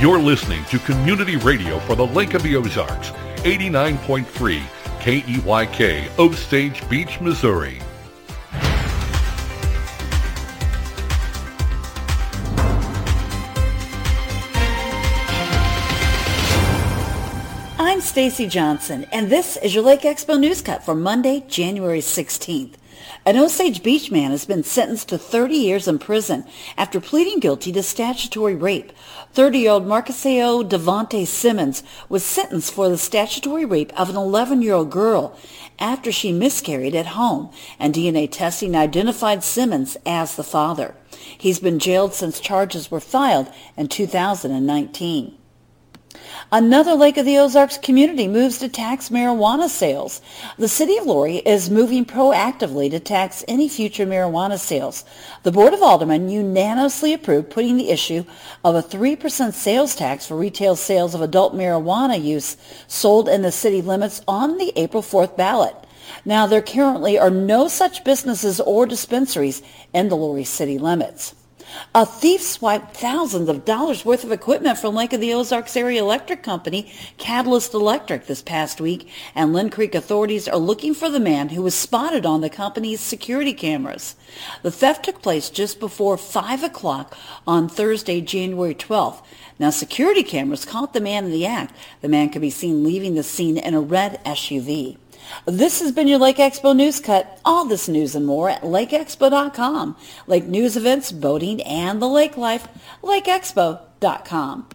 You're listening to Community Radio for the Lake of the Ozarks, 89.3 KEYK, Osage Beach, Missouri. I'm Stacy Johnson, and this is your Lake Expo News Cut for Monday, January 16th. An Osage Beach man has been sentenced to 30 years in prison after pleading guilty to statutory rape. 30-year-old Marcuseo Devonte Simmons was sentenced for the statutory rape of an 11-year-old girl after she miscarried at home, and DNA testing identified Simmons as the father. He's been jailed since charges were filed in 2019. Another Lake of the Ozarks community moves to tax marijuana sales. The city of Laurie is moving proactively to tax any future marijuana sales. The Board of Aldermen unanimously approved putting the issue of a 3% sales tax for retail sales of adult marijuana use sold in the city limits on the April 4th ballot. Now, there currently are no such businesses or dispensaries in the Laurie city limits. A thief swiped thousands of dollars worth of equipment from Lake of the Ozarks Area Electric Company, Catalyst Electric, this past week, and Linn Creek authorities are looking for the man who was spotted on the company's security cameras. The theft took place just before 5 o'clock on Thursday, January 12th. Now, security cameras caught the man in the act. The man could be seen leaving the scene in a red SUV. This has been your Lake Expo News Cut. All this news and more at lakeexpo.com. Lake news events, boating, and the lake life, lakeexpo.com.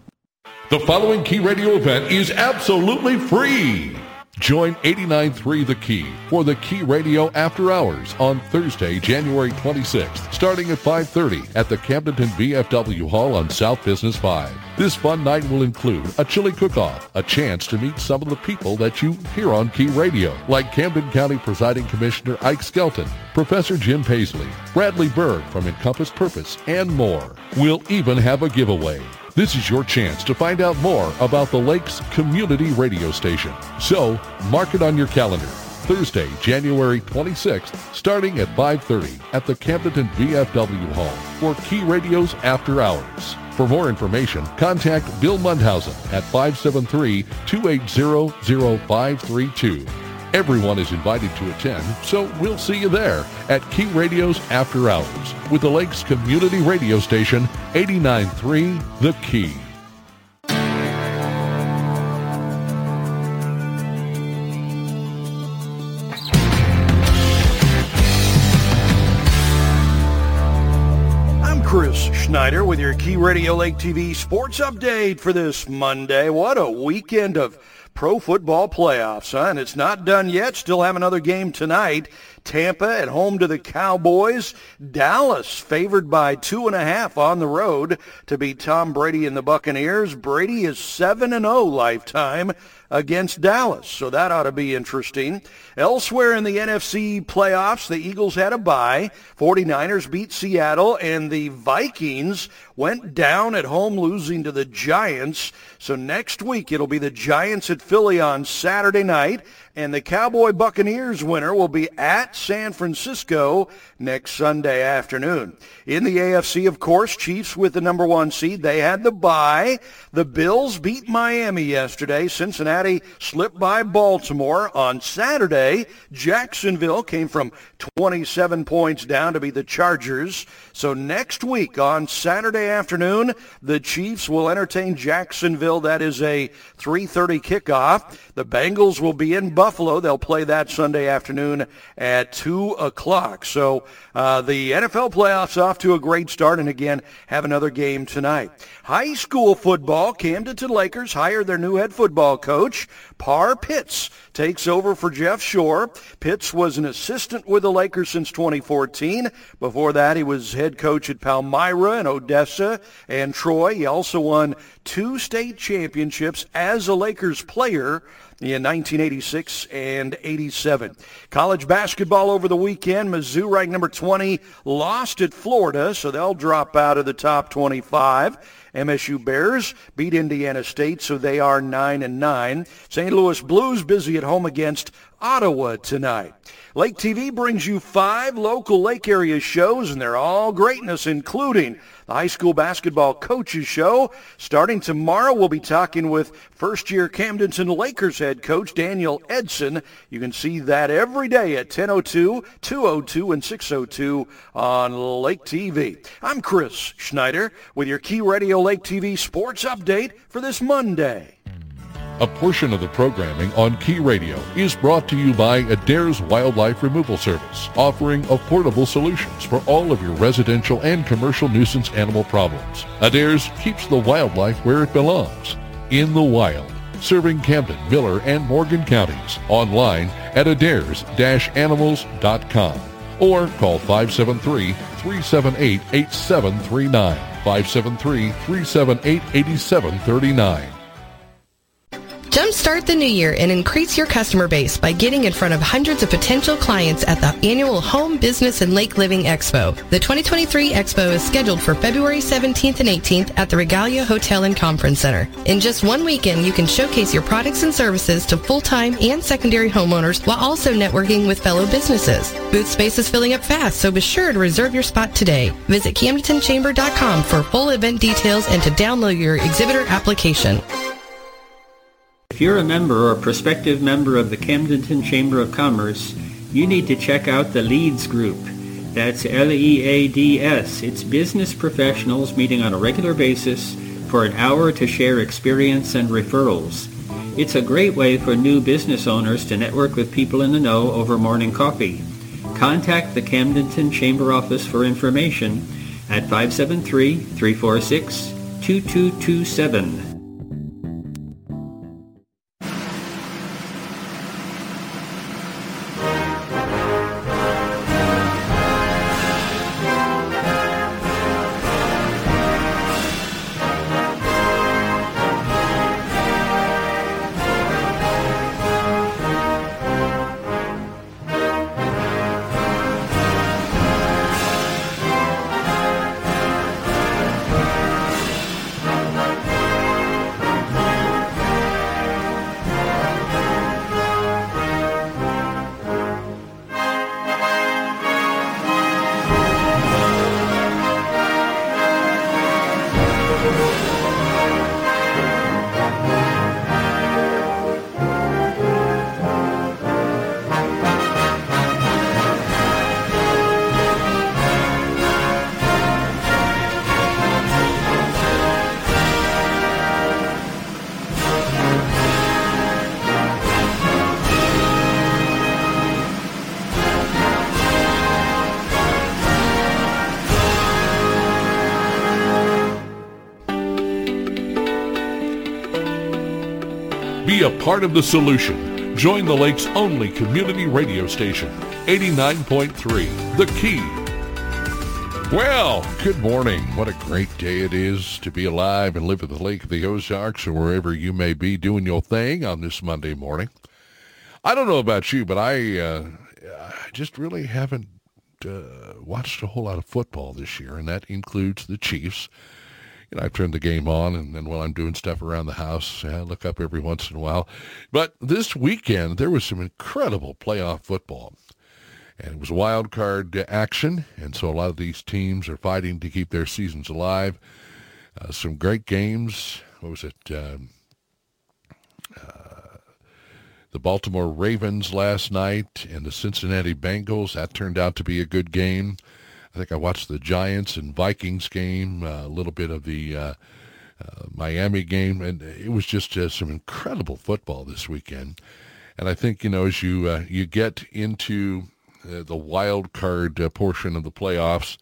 The following Key Radio event is absolutely free. Join 89.3 The Key for the Key Radio After Hours on Thursday, January 26th, starting at 5.30 at the Camdenton VFW Hall on South Business 5. This fun night will include a chili cook-off, a chance to meet some of the people that you hear on Key Radio, like Camden County Presiding Commissioner Ike Skelton, Professor Jim Paisley, Bradley Berg from Encompass Purpose, and more. We'll even have a giveaway. This is your chance to find out more about the Lakes Community Radio Station. So, mark it on your calendar. Thursday, January 26th, starting at 5.30 at the Camdenton VFW Hall for Key Radio's After Hours. For more information, contact Bill Mundhausen at 573-280-0532. Everyone is invited to attend, so we'll see you there at Key Radio's After Hours with the Lakes Community Radio Station 89.3 The Key. I'm Chris Schneider with your Key Radio Lake TV sports update for this Monday. What a weekend of pro football playoffs, huh? And it's not done yet. Still have another game tonight. Tampa at home to the Cowboys. Dallas favored by two and a half on the road to beat Tom Brady and the Buccaneers. Brady is 7 and 0 lifetime against Dallas. So that ought to be interesting. Elsewhere in the NFC playoffs, the Eagles had a bye. 49ers beat Seattle and the Vikings went down at home losing to the Giants. So next week it'll be the Giants at Philly on Saturday night and the Cowboy Buccaneers winner will be at San Francisco next Sunday afternoon. In the AFC, of course, Chiefs with the number one seed. They had the bye. The Bills beat Miami yesterday. Cincinnati slipped by Baltimore. On Saturday, Jacksonville came from 27 points down to be the Chargers. So next week on Saturday afternoon, the Chiefs will entertain Jacksonville. That is a 3.30 kickoff. The Bengals will be in Buffalo. They'll play that Sunday afternoon at 2 o'clock. So uh, the NFL playoffs off to a great start and again have another game tonight. High school football, Camdenton Lakers hire their new head football coach. Par Pitts takes over for Jeff Shore. Pitts was an assistant with the Lakers since 2014. Before that, he was head coach at Palmyra and Odessa and Troy. He also won two state championships as a Lakers player in 1986 and 87. College basketball over the weekend. Mizzou ranked number 20 lost at Florida, so they'll drop out of the top 25. MSU Bears beat Indiana State, so they are 9 and 9. St. Louis Blues busy at home against Ottawa tonight. Lake TV brings you five local lake area shows, and they're all greatness, including the high school basketball coaches show. Starting tomorrow, we'll be talking with first-year Camdenton Lakers head coach Daniel Edson. You can see that every day at 10:02, 202, and 602 on Lake TV. I'm Chris Schneider with your Key Radio Lake TV sports update for this Monday. A portion of the programming on Key Radio is brought to you by Adair's Wildlife Removal Service, offering affordable solutions for all of your residential and commercial nuisance animal problems. Adair's keeps the wildlife where it belongs, in the wild. Serving Camden, Miller, and Morgan counties. Online at adairs-animals.com or call 573-378-8739. 573-378-8739. Jumpstart the new year and increase your customer base by getting in front of hundreds of potential clients at the annual Home Business and Lake Living Expo. The 2023 Expo is scheduled for February 17th and 18th at the Regalia Hotel and Conference Center. In just one weekend, you can showcase your products and services to full-time and secondary homeowners while also networking with fellow businesses. Booth space is filling up fast, so be sure to reserve your spot today. Visit CamdentonChamber.com for full event details and to download your exhibitor application. If you're a member or prospective member of the Camdenton Chamber of Commerce, you need to check out the LEADS Group. That's L-E-A-D-S. It's business professionals meeting on a regular basis for an hour to share experience and referrals. It's a great way for new business owners to network with people in the know over morning coffee. Contact the Camdenton Chamber office for information at 573-346-2227. Be a part of the solution. Join the lake's only community radio station, 89.3 The Key. Well, good morning. What a great day it is to be alive and live at the Lake of the Ozarks or wherever you may be doing your thing on this Monday morning. I don't know about you, but I, uh, I just really haven't uh, watched a whole lot of football this year, and that includes the Chiefs you know, I've turned the game on, and then while I'm doing stuff around the house, I look up every once in a while. But this weekend, there was some incredible playoff football. And it was wild card action, and so a lot of these teams are fighting to keep their seasons alive. Uh, some great games. What was it? Um, uh, the Baltimore Ravens last night and the Cincinnati Bengals. That turned out to be a good game. I think I watched the Giants and Vikings game, uh, a little bit of the uh, uh, Miami game, and it was just some incredible football this weekend. And I think you know as you you get into the wild card portion of the playoffs,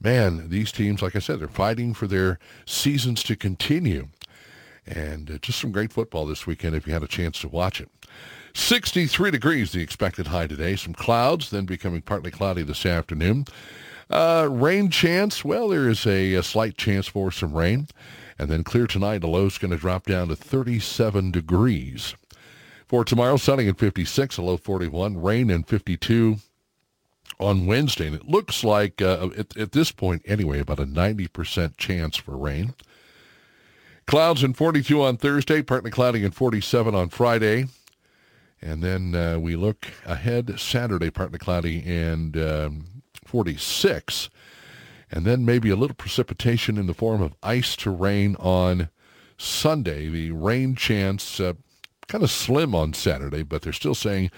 man, these teams, like I said, they're fighting for their seasons to continue. And just some great football this weekend if you had a chance to watch it. 63 degrees the expected high today. Some clouds, then becoming partly cloudy this afternoon. Uh, rain chance, well, there is a, a, slight chance for some rain. And then clear tonight, the low is going to drop down to 37 degrees. For tomorrow, sunny and 56, a low 41, rain and 52 on Wednesday. And it looks like, uh, at, at this point anyway, about a 90% chance for rain. Clouds and 42 on Thursday, partly cloudy and 47 on Friday. And then uh, we look ahead Saturday, partly cloudy and um, 46. And then maybe a little precipitation in the form of ice to rain on Sunday. The rain chance uh, kind of slim on Saturday, but they're still saying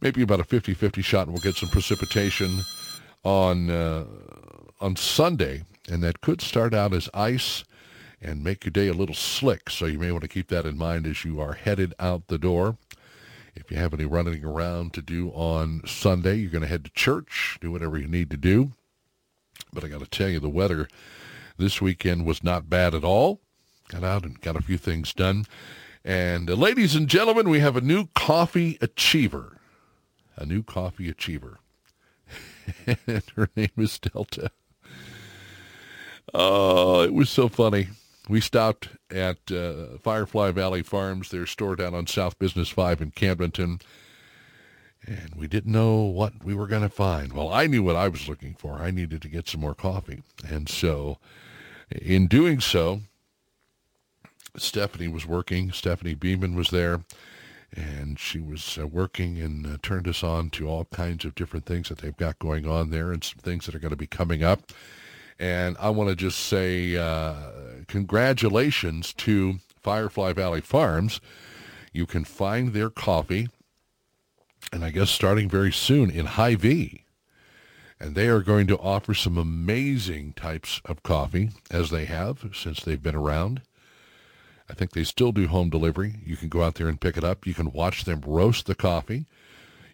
maybe about a 50-50 shot and we'll get some precipitation on uh, on Sunday. And that could start out as ice and make your day a little slick. So you may want to keep that in mind as you are headed out the door. If you have any running around to do on Sunday, you're going to head to church, do whatever you need to do. But I got to tell you, the weather this weekend was not bad at all. Got out and got a few things done. And uh, ladies and gentlemen, we have a new coffee achiever. A new coffee achiever. and her name is Delta. Oh, it was so funny. We stopped at uh, Firefly Valley Farms, their store down on South Business 5 in Camdenton, and we didn't know what we were going to find. Well, I knew what I was looking for. I needed to get some more coffee. And so in doing so, Stephanie was working. Stephanie Beeman was there, and she was uh, working and uh, turned us on to all kinds of different things that they've got going on there and some things that are going to be coming up. And I want to just say uh, congratulations to Firefly Valley Farms. You can find their coffee, and I guess starting very soon in Hy-Vee. And they are going to offer some amazing types of coffee, as they have since they've been around. I think they still do home delivery. You can go out there and pick it up. You can watch them roast the coffee.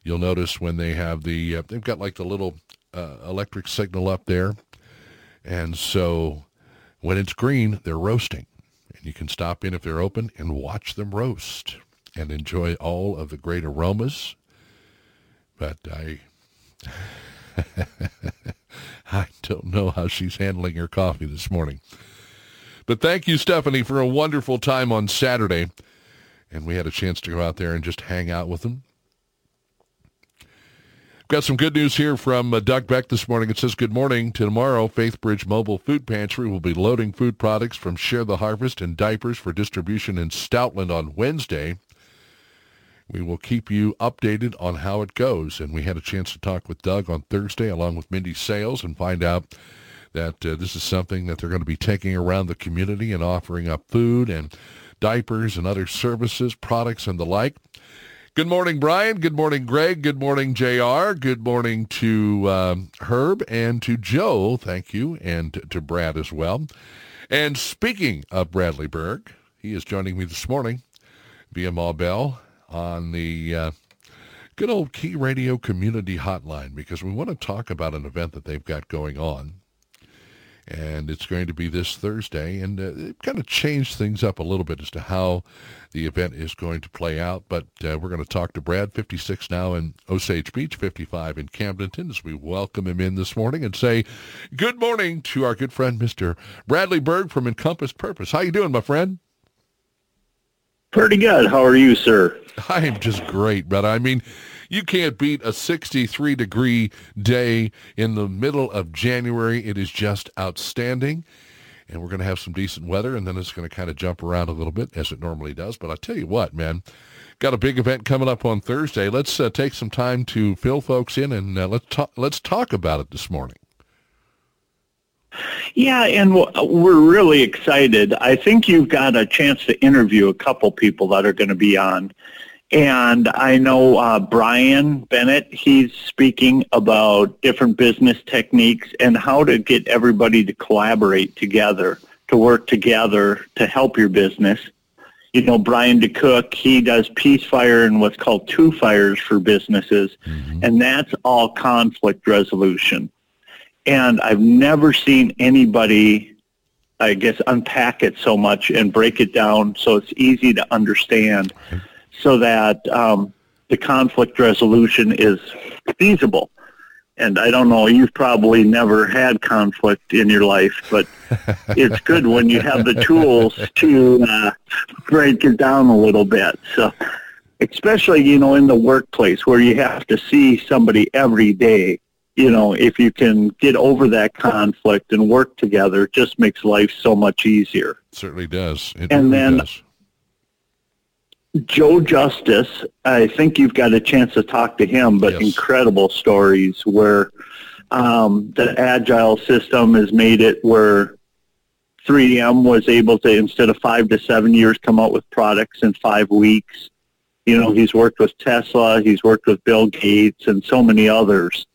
You'll notice when they have the, uh, they've got like the little uh, electric signal up there and so when it's green, they're roasting. And you can stop in if they're open and watch them roast and enjoy all of the great aromas. But I I don't know how she's handling her coffee this morning. But thank you, Stephanie, for a wonderful time on Saturday. And we had a chance to go out there and just hang out with them Got some good news here from uh, Doug Beck this morning. It says, good morning. Tomorrow, Faithbridge Mobile Food Pantry will be loading food products from Share the Harvest and diapers for distribution in Stoutland on Wednesday. We will keep you updated on how it goes. And we had a chance to talk with Doug on Thursday along with Mindy Sales and find out that uh, this is something that they're going to be taking around the community and offering up food and diapers and other services, products, and the like. Good morning, Brian. Good morning, Greg. Good morning, JR. Good morning to um, Herb and to Joe. Thank you. And to, Brad as well. And speaking of Bradley Berg, he is joining me this morning via Ma Bell on the uh, good old Key Radio Community Hotline because we want to talk about an event that they've got going on and it's going to be this Thursday. And uh, it kind of changed things up a little bit as to how the event is going to play out. But uh, we're going to talk to Brad, 56 now in Osage Beach, 55 in Camdenton, as we welcome him in this morning and say good morning to our good friend, Mr. Bradley Berg from Encompass Purpose. How you doing, my friend? Pretty good. How are you, sir? I am just great, but I mean, you can't beat a 63 degree day in the middle of January. It is just outstanding. And we're going to have some decent weather, and then it's going to kind of jump around a little bit as it normally does. But I tell you what, man, got a big event coming up on Thursday. Let's uh, take some time to fill folks in, and uh, let's talk. Let's talk about it this morning. Yeah, and we're really excited. I think you've got a chance to interview a couple people that are going to be on. And I know uh, Brian Bennett, he's speaking about different business techniques and how to get everybody to collaborate together, to work together to help your business. You know, Brian DeCook, he does peace fire and what's called two fires for businesses, mm-hmm. and that's all conflict resolution. And I've never seen anybody, I guess, unpack it so much and break it down so it's easy to understand so that um, the conflict resolution is feasible. And I don't know, you've probably never had conflict in your life, but it's good when you have the tools to uh, break it down a little bit. So especially, you know, in the workplace where you have to see somebody every day. You know, if you can get over that conflict and work together, it just makes life so much easier. It certainly does. It and really then does. Joe Justice, I think you've got a chance to talk to him, but Yes. incredible stories where um, the agile system has made it where 3M was able to, instead of five to seven years, come out with products in five weeks. You know, he's worked with Tesla, he's worked with Bill Gates and so many others.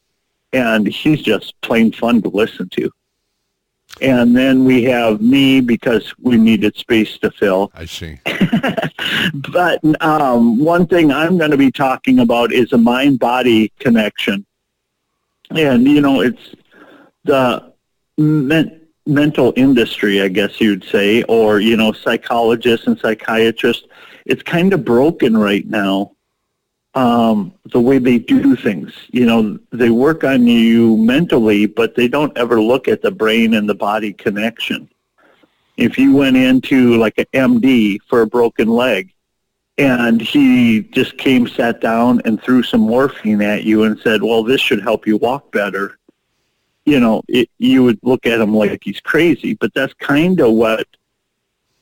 And he's just plain fun to listen to. And then we have me because we needed space to fill. I see. But um, one thing I'm going to be talking about is a mind-body connection, and you know, it's the men- mental industry, I guess you'd say, or you know, psychologists and psychiatrists. It's kind of broken right now. Um, the way they do things, you know, they work on you mentally, but they don't ever look at the brain and the body connection if you went into like an MD for a broken leg and he just came, sat down and threw some morphine at you and said, well, this should help you walk better, you know, it, you would look at him like he's crazy. But that's kind of what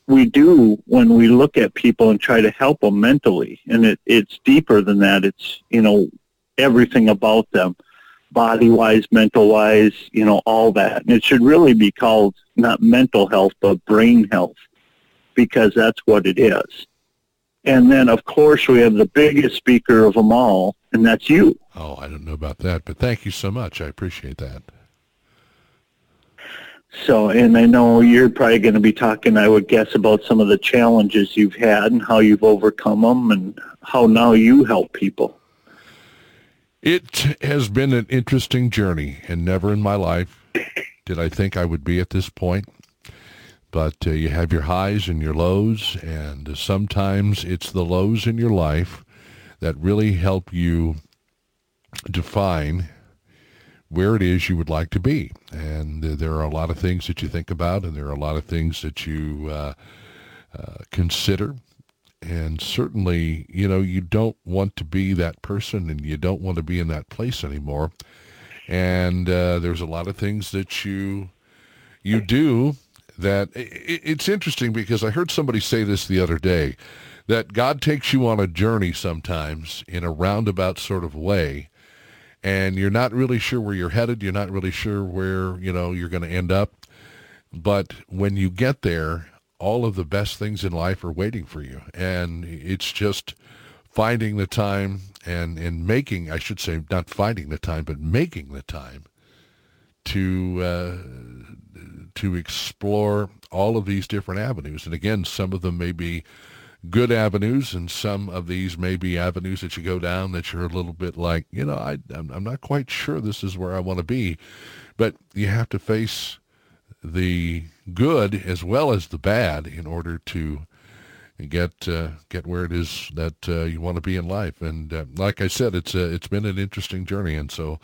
we do when we look at people and try to help them mentally. And it, it's deeper than that. It's, you know, everything about them body wise, mental wise, you know, all that. And it should really be called not mental health, but brain health, because that's what it is. And then, of course, we have the biggest speaker of them all, and that's you. Oh, I don't know about that, but thank you so much. I appreciate that. So, and I know you're probably going to be talking, I would guess, about some of the challenges you've had and how you've overcome them and how now you help people. It has been an interesting journey, and never in my life did I think I would be at this point. But uh, you have your highs and your lows, and sometimes it's the lows in your life that really help you define where it is you would like to be. And there are a lot of things that you think about, and there are a lot of things that you uh, uh, consider. And certainly, you know, you don't want to be that person and you don't want to be in that place anymore. And uh, there's a lot of things that you you do that i i- it's interesting because I heard somebody say this the other day that God takes you on a journey sometimes in a roundabout sort of way and you're not really sure where you're headed, you're not really sure where, you know, you're going to end up. But when you get there, all of the best things in life are waiting for you. And it's just finding the time and, and making, I should say, not finding the time, but making the time to uh, to explore all of these different avenues. And again, some of them may be good avenues, and some of these may be avenues that you go down that you're a little bit like, you know, I, I'm, I'm not quite sure this is where I want to be. But you have to face the good as well as the bad in order to get uh, get where it is that uh, you want to be in life. And uh, like I said, it's uh, it's been an interesting journey, and so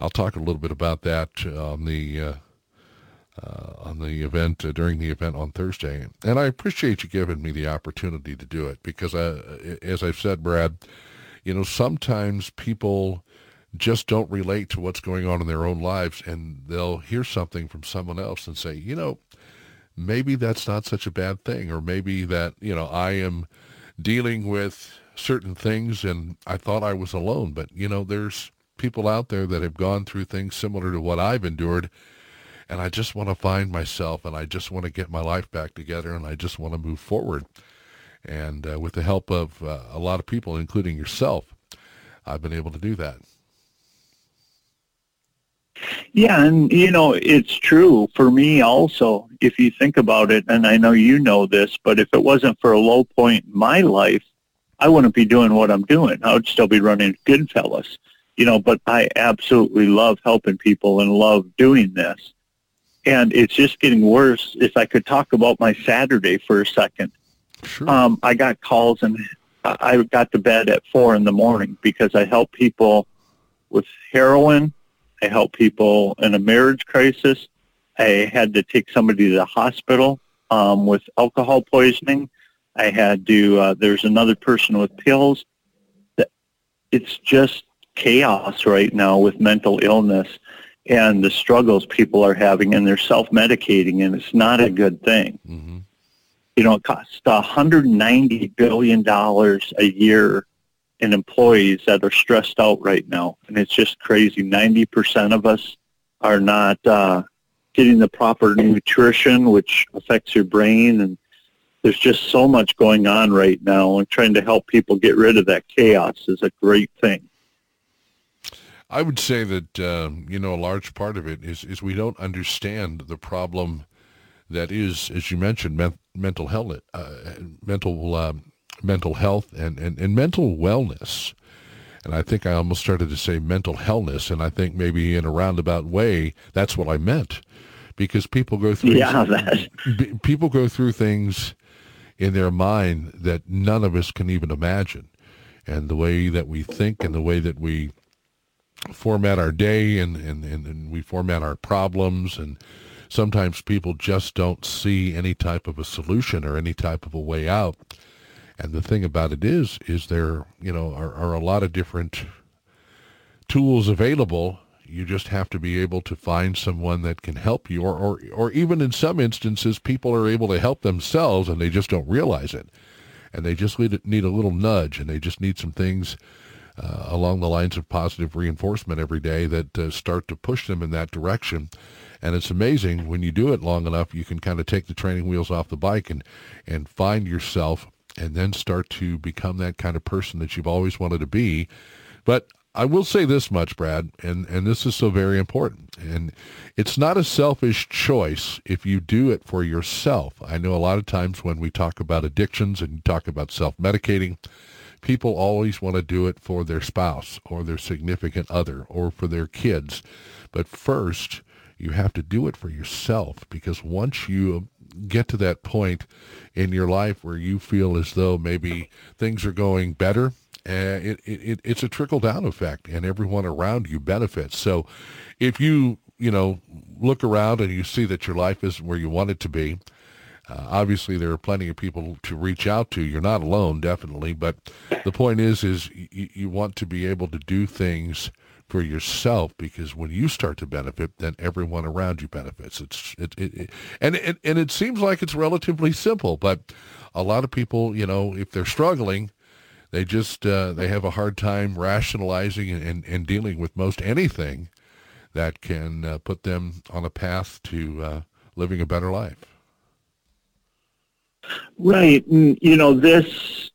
I'll talk a little bit about that on the uh, uh, on the event uh, during the event on Thursday. And I appreciate you giving me the opportunity to do it because, I, as I've said, Brad, you know, sometimes people just don't relate to what's going on in their own lives, and they'll hear something from someone else and say, you know, maybe that's not such a bad thing, or maybe that you know I am dealing with certain things and I thought I was alone, but you know, there's people out there that have gone through things similar to what I've endured and I just want to find myself and I just want to get my life back together and I just want to move forward. And uh, with the help of uh, a lot of people, including yourself, I've been able to do that. Yeah, and you know, it's true for me also, if you think about it, and I know you know this, but if it wasn't for a low point in my life, I wouldn't be doing what I'm doing. I would still be running Goodfellas. You know, but I absolutely love helping people and love doing this. And it's just getting worse. If I could talk about my Saturday for a second. Sure. Um, I got calls and I got to bed at four in the morning because I help people with heroin. I help people in a marriage crisis. I had to take somebody to the hospital um, with alcohol poisoning. I had to. Uh, there's another person with pills. it's just chaos right now with mental illness and the struggles people are having and they're self-medicating and it's not a good thing. Mm-hmm. You know, it costs $190 billion a year in employees that are stressed out right now. And it's just crazy. 90% of us are not uh, getting the proper nutrition, which affects your brain. And there's just so much going on right now. And trying to help people get rid of that chaos is a great thing. I would say that uh, you know a large part of it is is we don't understand the problem that is, as you mentioned, men- mental health, uh, mental um, mental health, and, and and mental wellness. And I think I almost started to say mental hellness, and I think maybe in a roundabout way that's what I meant, because people go through yeah, that. people go through things in their mind that none of us can even imagine, and the way that we think and the way that we format our day and, and, and, and we format our problems and sometimes people just don't see any type of a solution or any type of a way out. And the thing about it is, is there, you know, are, are a lot of different tools available. You just have to be able to find someone that can help you, or, or, or even in some instances, people are able to help themselves and they just don't realize it. And they just need, need a little nudge and they just need some things uh, along the lines of positive reinforcement every day that uh, start to push them in that direction. And it's amazing when you do it long enough, you can kind of take the training wheels off the bike and, and find yourself and then start to become that kind of person that you've always wanted to be. But I will say this much, Brad, and, and this is so very important. And it's not a selfish choice if you do it for yourself. I know a lot of times when we talk about addictions and talk about self-medicating, people always want to do it for their spouse or their significant other or for their kids. But first, you have to do it for yourself because once you get to that point in your life where you feel as though maybe things are going better, uh, it, it, it's a trickle down effect and everyone around you benefits. So if you, you know, look around and you see that your life isn't where you want it to be, uh, obviously, there are plenty of people to reach out to. You're not alone, definitely. But the point is, is you, you want to be able to do things for yourself because when you start to benefit, then everyone around you benefits. It's it, it, it and it, and it seems like it's relatively simple, but a lot of people, you know, if they're struggling, they just uh, they have a hard time rationalizing and, and, and, dealing with most anything that can uh, put them on a path to uh, living a better life. Right. You know, this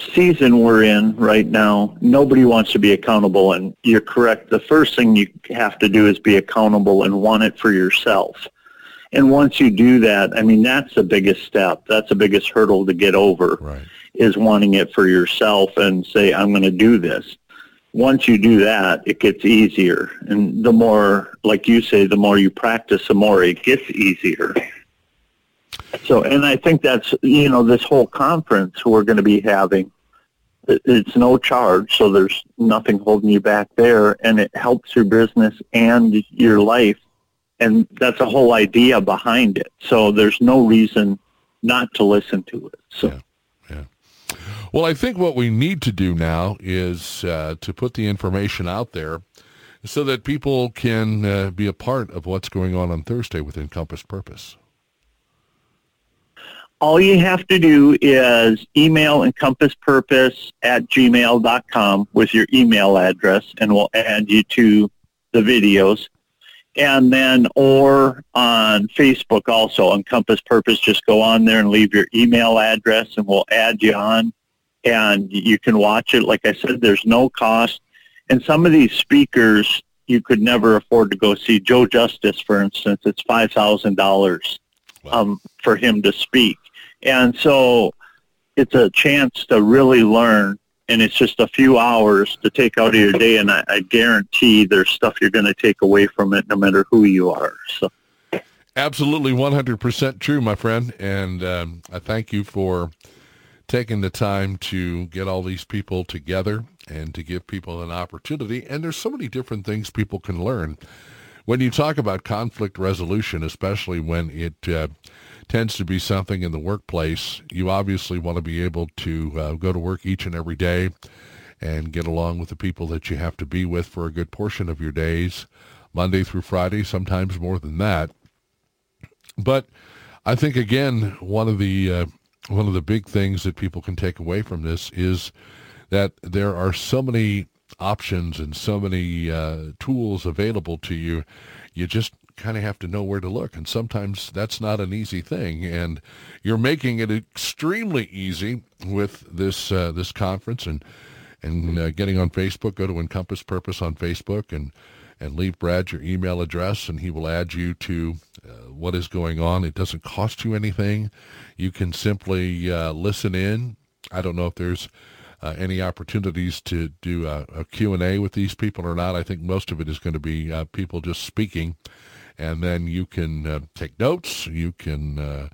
season we're in right now, nobody wants to be accountable. And you're correct. The first thing you have to do is be accountable and want it for yourself. And once you do that, I mean, that's the biggest step. That's the biggest hurdle to get over right. is wanting it for yourself and say, I'm going to do this. Once you do that, it gets easier. And the more, like you say, the more you practice, the more it gets easier. So, and I think that's, you know, this whole conference we're going to be having, it's no charge, so there's nothing holding you back there, and it helps your business and your life, and that's the whole idea behind it. So there's no reason not to listen to it. So. Yeah. yeah. Well, I think what we need to do now is uh, to put the information out there so that people can uh, be a part of what's going on on Thursday with Encompass Purpose all you have to do is email encompasspurpose at gmail.com with your email address and we'll add you to the videos. And then, or on Facebook also, Encompass Purpose, just go on there and leave your email address and we'll add you on and you can watch it. Like I said, there's no cost. And some of these speakers, you could never afford to go see. Joe Justice, for instance, it's $5,000 um, for him to speak. And so it's a chance to really learn and it's just a few hours to take out of your day and I, I guarantee there's stuff you're going to take away from it no matter who you are. So absolutely 100% true, my friend. And um, I thank you for taking the time to get all these people together and to give people an opportunity. And there's so many different things people can learn. When you talk about conflict resolution, especially when it uh, tends to be something in the workplace. You obviously want to be able to uh, go to work each and every day and get along with the people that you have to be with for a good portion of your days, Monday through Friday, sometimes more than that. But I think again, one of the uh, one of the big things that people can take away from this is that there are so many options and so many uh, tools available to you. You just kind of have to know where to look, and sometimes that's not an easy thing. And you're making it extremely easy with this uh, this conference and and uh, getting on Facebook. Go to Encompass Purpose on Facebook and and leave Brad your email address, and he will add you to uh, what is going on. It doesn't cost you anything. You can simply uh, listen in. I don't know if there's uh, any opportunities to do a, a, Q&A with these people or not. I think most of it is going to be uh, people just speaking, and then you can uh, take notes. You can uh,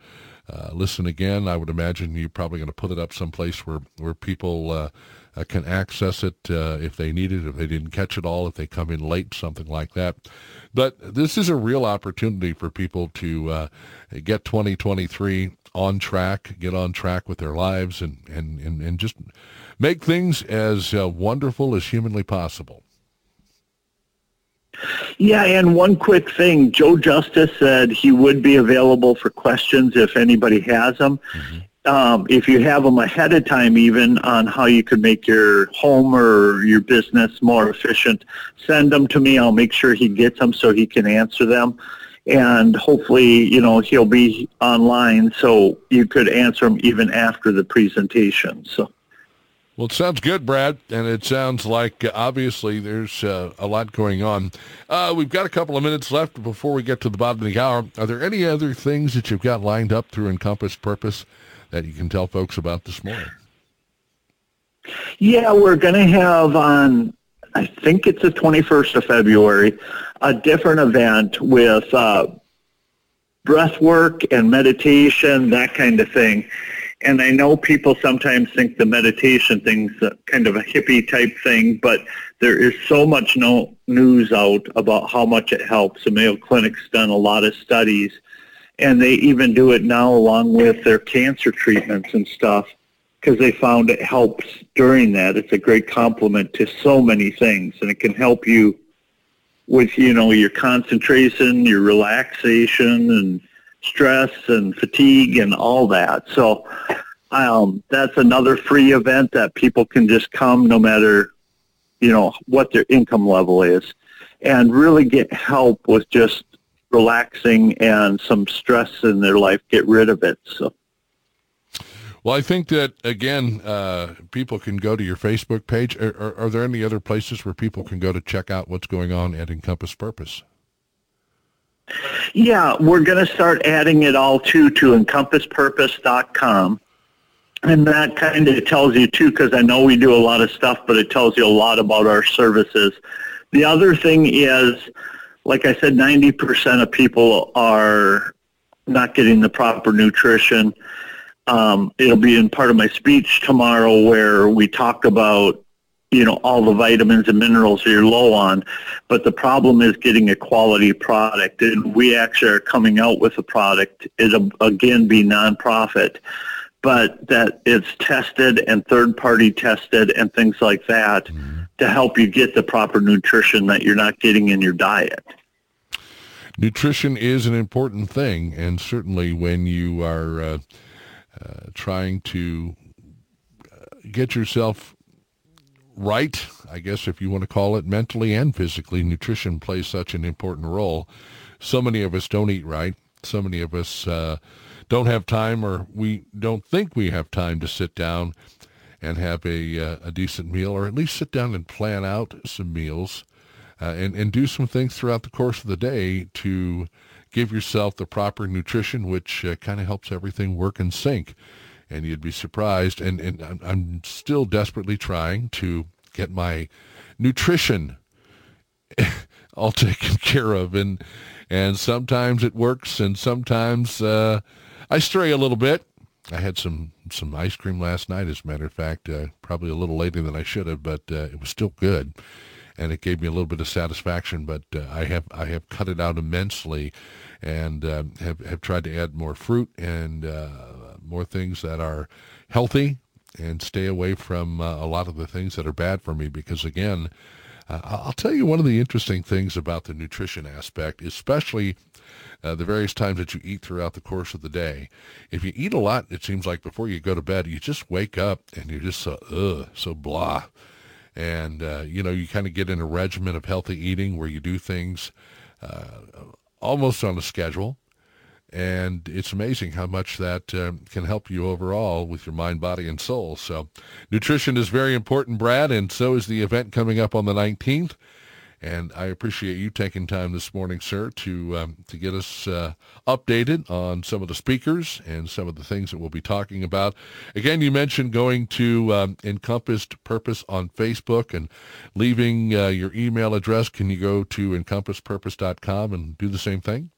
uh, listen again. I would imagine you're probably going to put it up someplace where where people uh, can access it if they need it, if they didn't catch it all, if they come in late, something like that. But this is a real opportunity for people to get 2023 on track, get on track with their lives, and and and, and just make things as uh, wonderful as humanly possible. Yeah, and one quick thing. Joe Justice said he would be available for questions if anybody has them. Mm-hmm. Um, if you have them ahead of time, even on how you could make your home or your business more efficient, send them to me. I'll make sure he gets them so he can answer them. And hopefully, you know, he'll be online so you could answer them even after the presentation. So. Well, it sounds good, Brad, and it sounds like uh, obviously there's uh, a lot going on. Uh, we've got a couple of minutes left before we get to the bottom of the hour. Are there any other things that you've got lined up through Encompass Purpose that you can tell folks about this morning? Yeah, we're going to have on, I think it's the 21st of February, a different event with uh, breath work and meditation, that kind of thing and I know people sometimes think the meditation thing's kind of a hippie type thing, but there is so much no news out about how much it helps. The Mayo Clinic's done a lot of studies, and they even do it now along with their cancer treatments and stuff because they found it helps during that. It's a great complement to so many things, and it can help you with, you know, your concentration, your relaxation, and stress and fatigue and all that. So um, that's another free event that people can just come no matter, you know, what their income level is and really get help with just relaxing and some stress in their life, get rid of it. So. Well, I think that again, uh, people can go to your Facebook page. Are, are, are, there any other places where people can go to check out what's going on at Encompass Purpose? Yeah, we're going to start adding it all too to encompasspurpose.com. And that kind of tells you too, because I know we do a lot of stuff, but it tells you a lot about our services. The other thing is, like I said, 90% of people are not getting the proper nutrition. Um, it'll be in part of my speech tomorrow where we talk about you know, all the vitamins and minerals you're low on. But the problem is getting a quality product. And we actually are coming out with a product. It'll, again, be nonprofit, but that it's tested and third-party tested and things like that mm-hmm. to help you get the proper nutrition that you're not getting in your diet. Nutrition is an important thing, and certainly when you are uh, uh, trying to uh, get yourself right, I guess if you want to call it, mentally and physically, nutrition plays such an important role. So many of us don't eat right. So many of us uh, don't have time or we don't think we have time to sit down and have a, uh, a decent meal or at least sit down and plan out some meals uh, and, and do some things throughout the course of the day to give yourself the proper nutrition, which uh, kind of helps everything work in sync and you'd be surprised. And, and I'm, I'm still desperately trying to get my nutrition all taken care of, and and sometimes it works, and sometimes uh, I stray a little bit. I had some some ice cream last night, as a matter of fact, uh, probably a little later than I should have, but uh, it was still good, and it gave me a little bit of satisfaction. But uh, I have I have cut it out immensely, and uh, have have tried to add more fruit and uh, more things that are healthy and stay away from uh, a lot of the things that are bad for me because again, uh, I'll tell you one of the interesting things about the nutrition aspect, especially uh, the various times that you eat throughout the course of the day. If you eat a lot, it seems like before you go to bed, you just wake up and you're just so ugh, so blah, and uh, you know you kind of get in a regimen of healthy eating where you do things uh, almost on a schedule. And it's amazing how much that uh, can help you overall with your mind, body, and soul. So nutrition is very important, Brad, and so is the event coming up on the 19th. And I appreciate you taking time this morning, sir, to um, to get us uh, updated on some of the speakers and some of the things that we'll be talking about. Again, you mentioned going to um, Encompassed Purpose on Facebook and leaving uh, your email address. Can you go to encompasspurpose.com and do the same thing?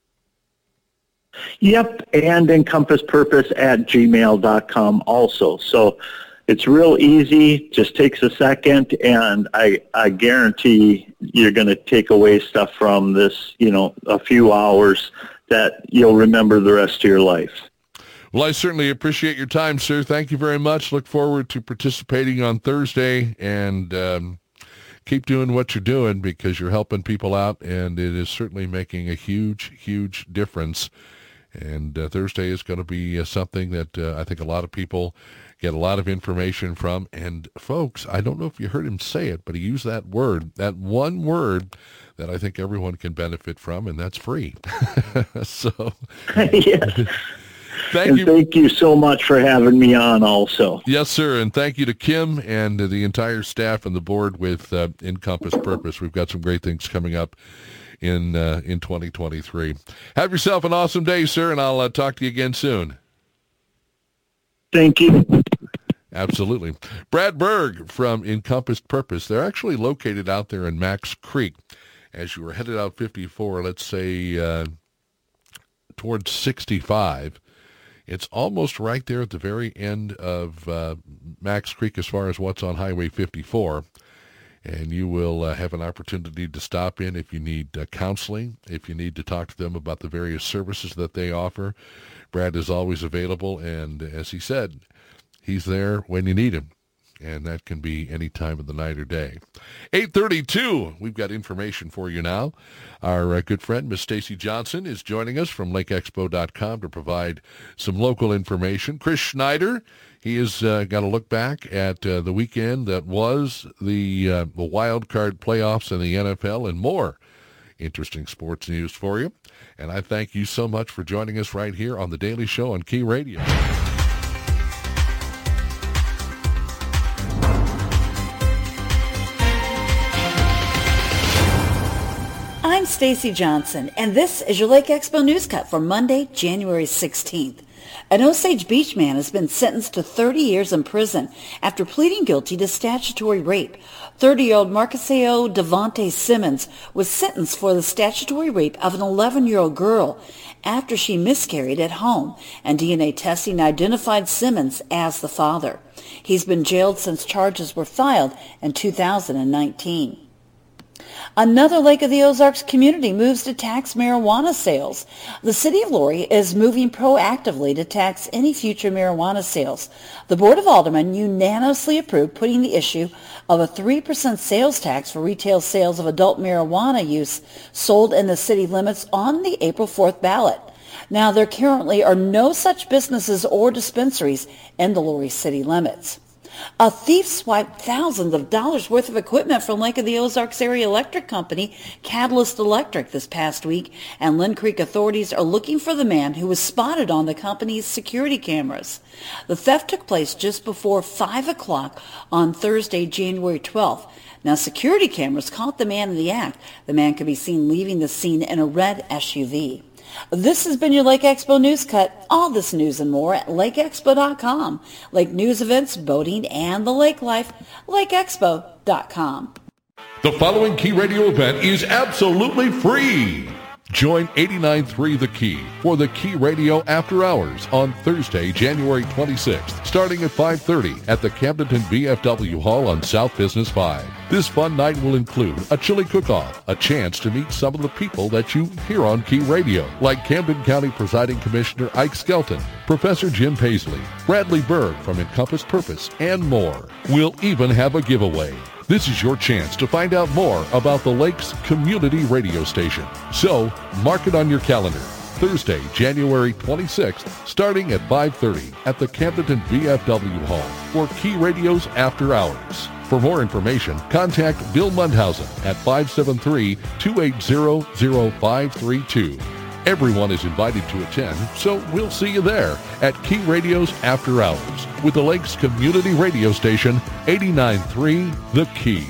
Yep, and encompasspurpose at gmail.com also. So it's real easy, just takes a second, and I, I guarantee you're going to take away stuff from this, you know, a few hours that you'll remember the rest of your life. Well, I certainly appreciate your time, sir. Thank you very much. Look forward to participating on Thursday and um, keep doing what you're doing because you're helping people out, and it is certainly making a huge, huge difference. And uh, Thursday is going to be uh, something that uh, I think a lot of people get a lot of information from. And folks, I don't know if you heard him say it, but he used that word, that one word that I think everyone can benefit from, and that's free. so, yes. Thank and you. Thank you so much for having me on also. Yes, sir. And thank you to Kim and the entire staff and the board with uh, Encompass Purpose. We've got some great things coming up in uh, in 2023. Have yourself an awesome day, sir, and I'll uh, talk to you again soon. Thank you. Absolutely. Brad Berg from Encompassed Purpose. They're actually located out there in Macks Creek. As you were headed out 54, let's say uh, towards 65, it's almost right there at the very end of uh, Macks Creek as far as what's on Highway 54. And you will uh, have an opportunity to stop in if you need uh, counseling, if you need to talk to them about the various services that they offer. Brad is always available, and as he said, he's there when you need him. And that can be any time of the night or day. 832, we've got information for you now. Our uh, good friend, Miss Stacy Johnson, is joining us from lakeexpo.com to provide some local information. Chris Schneider, he has uh, got a look back at uh, the weekend that was the, uh, the wild card playoffs in the NFL and more interesting sports news for you. And I thank you so much for joining us right here on The Daily Show on Key Radio. I'm Stacy Johnson, and this is your Lake Expo News Cut for Monday, January 16th. An Osage Beach man has been sentenced to 30 years in prison after pleading guilty to statutory rape. 30-year-old Marcuseo Devonte Simmons was sentenced for the statutory rape of an 11-year-old girl after she miscarried at home, and DNA testing identified Simmons as the father. He's been jailed since charges were filed in 2019. Another Lake of the Ozarks community moves to tax marijuana sales. The city of Laurie is moving proactively to tax any future marijuana sales. The Board of Aldermen unanimously approved putting the issue of a 3% sales tax for retail sales of adult marijuana use sold in the city limits on the April 4th ballot. Now, there currently are no such businesses or dispensaries in the Laurie city limits. A thief swiped thousands of dollars worth of equipment from Lake of the Ozarks Area Electric Company, Catalyst Electric, this past week, and Linn Creek authorities are looking for the man who was spotted on the company's security cameras. The theft took place just before 5 o'clock on Thursday, January 12th. Now, security cameras caught the man in the act. The man could be seen leaving the scene in a red SUV. This has been your Lake Expo News Cut. All this news and more at lakeexpo.com. Lake news events, boating, and the lake life, lakeexpo.com. The following Key Radio event is absolutely free. Join 89.3 The Key for the Key Radio After Hours on Thursday, January 26th starting at 5.30 at the Camdenton VFW Hall on South Business 5. This fun night will include a chili cook-off, a chance to meet some of the people that you hear on Key Radio, like Camden County Presiding Commissioner Ike Skelton, Professor Jim Paisley, Bradley Berg from Encompass Purpose, and more. We'll even have a giveaway. This is your chance to find out more about the Lakes Community Radio Station. So, mark it on your calendar. Thursday, January 26th, starting at 5.30 at the Camdenton VFW Hall for Key Radio's After Hours. For more information, contact Bill Mundhausen at 573-280-0532. Everyone is invited to attend, so we'll see you there at Key Radio's After Hours with the Lakes Community Radio Station 89.3 The Key.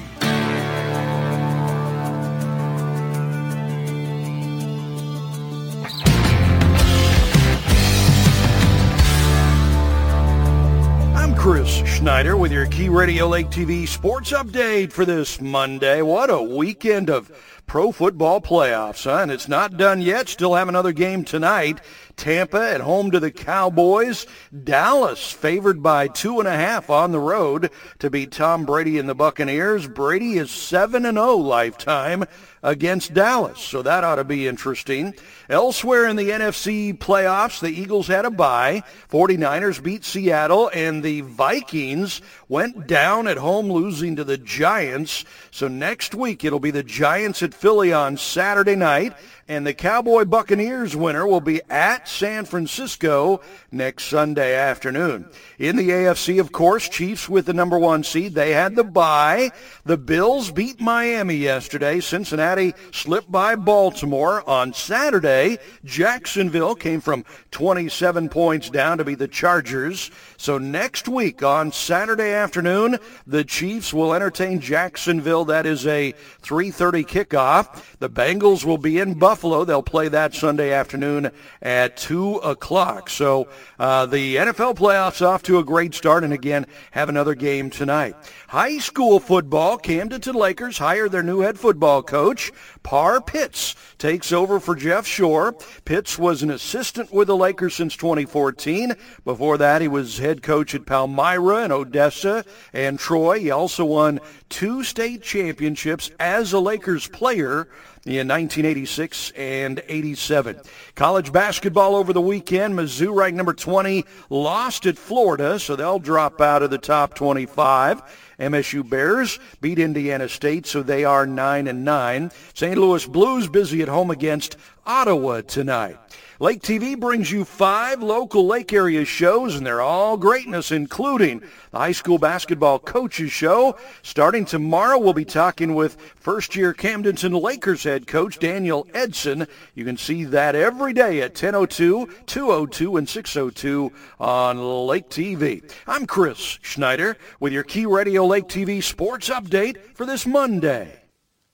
I'm Chris Schneider with your Key Radio Lake TV sports update for this Monday. What a weekend of pro football playoffs, huh? And it's not done yet. Still have another game tonight. Tampa at home to the Cowboys. Dallas favored by two and a half on the road to beat Tom Brady and the Buccaneers. Brady is 7 and 0 lifetime against Dallas, so that ought to be interesting. Elsewhere in the NFC playoffs, the Eagles had a bye. 49ers beat Seattle, and the Vikings went down at home losing to the Giants. So next week it'll be the Giants at Philly on Saturday night and the Cowboy Buccaneers winner will be at San Francisco next Sunday afternoon. In the AFC, of course, Chiefs with the number one seed. They had the bye. The Bills beat Miami yesterday. Cincinnati slipped by Baltimore. On Saturday, Jacksonville came from 27 points down to be the Chargers. So next week on Saturday afternoon, the Chiefs will entertain Jacksonville. That is a 3.30 kickoff. The Bengals will be in Buffalo Buffalo. They'll play that Sunday afternoon at 2 o'clock. So uh, the NFL playoffs off to a great start and again have another game tonight. High school football, Camdenton Lakers hire their new head football coach. Parr Pitts takes over for Jeff Shore. Pitts was an assistant with the Lakers since 2014. Before that, he was head coach at Palmyra and Odessa and Troy. He also won two state championships as a Lakers player in 1986 and 87. College basketball over the weekend. Mizzou ranked number 20 lost at Florida, so they'll drop out of the top 25. MSU Bears beat Indiana State, so they are 9 and 9. St. Louis Blues busy at home against Ottawa tonight. Lake TV brings you five local lake area shows, and they're all greatness, including the high school basketball coaches show. Starting tomorrow, we'll be talking with first-year Camdenton Lakers head coach Daniel Edson. You can see that every day at 10:02, 202, and 602 on Lake TV. I'm Chris Schneider with your Key Radio Lake TV sports update for this Monday.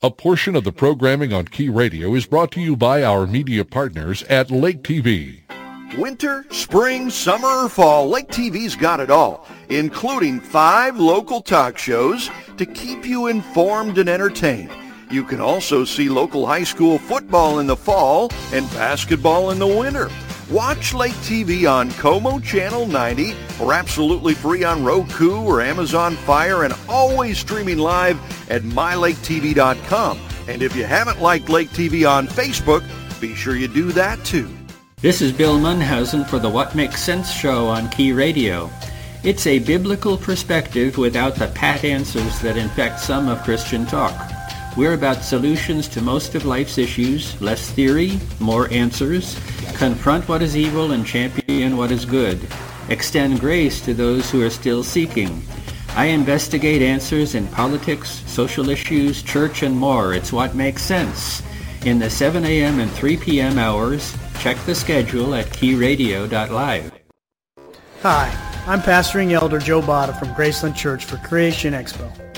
A portion of the programming on Key Radio is brought to you by our media partners at Lake TV. Winter, spring, summer, fall, Lake TV's got it all, including five local talk shows to keep you informed and entertained. You can also see local high school football in the fall and basketball in the winter. Watch Lake TV on Como Channel 90 or absolutely free on Roku or Amazon Fire and always streaming live at mylaketv.com. And if you haven't liked Lake TV on Facebook, be sure you do that too. This is Bill Munhausen for the What Makes Sense show on Key Radio. It's a biblical perspective without the pat answers that infect some of Christian talk. We're about solutions to most of life's issues, less theory, more answers, confront what is evil and champion what is good, extend grace to those who are still seeking. I investigate answers in politics, social issues, church, and more. It's what makes sense. In the 7 a.m. and 3 p.m. hours, check the schedule at keyradio.live. Hi, I'm pastoring elder Joe Botta from Graceland Church for Creation Expo.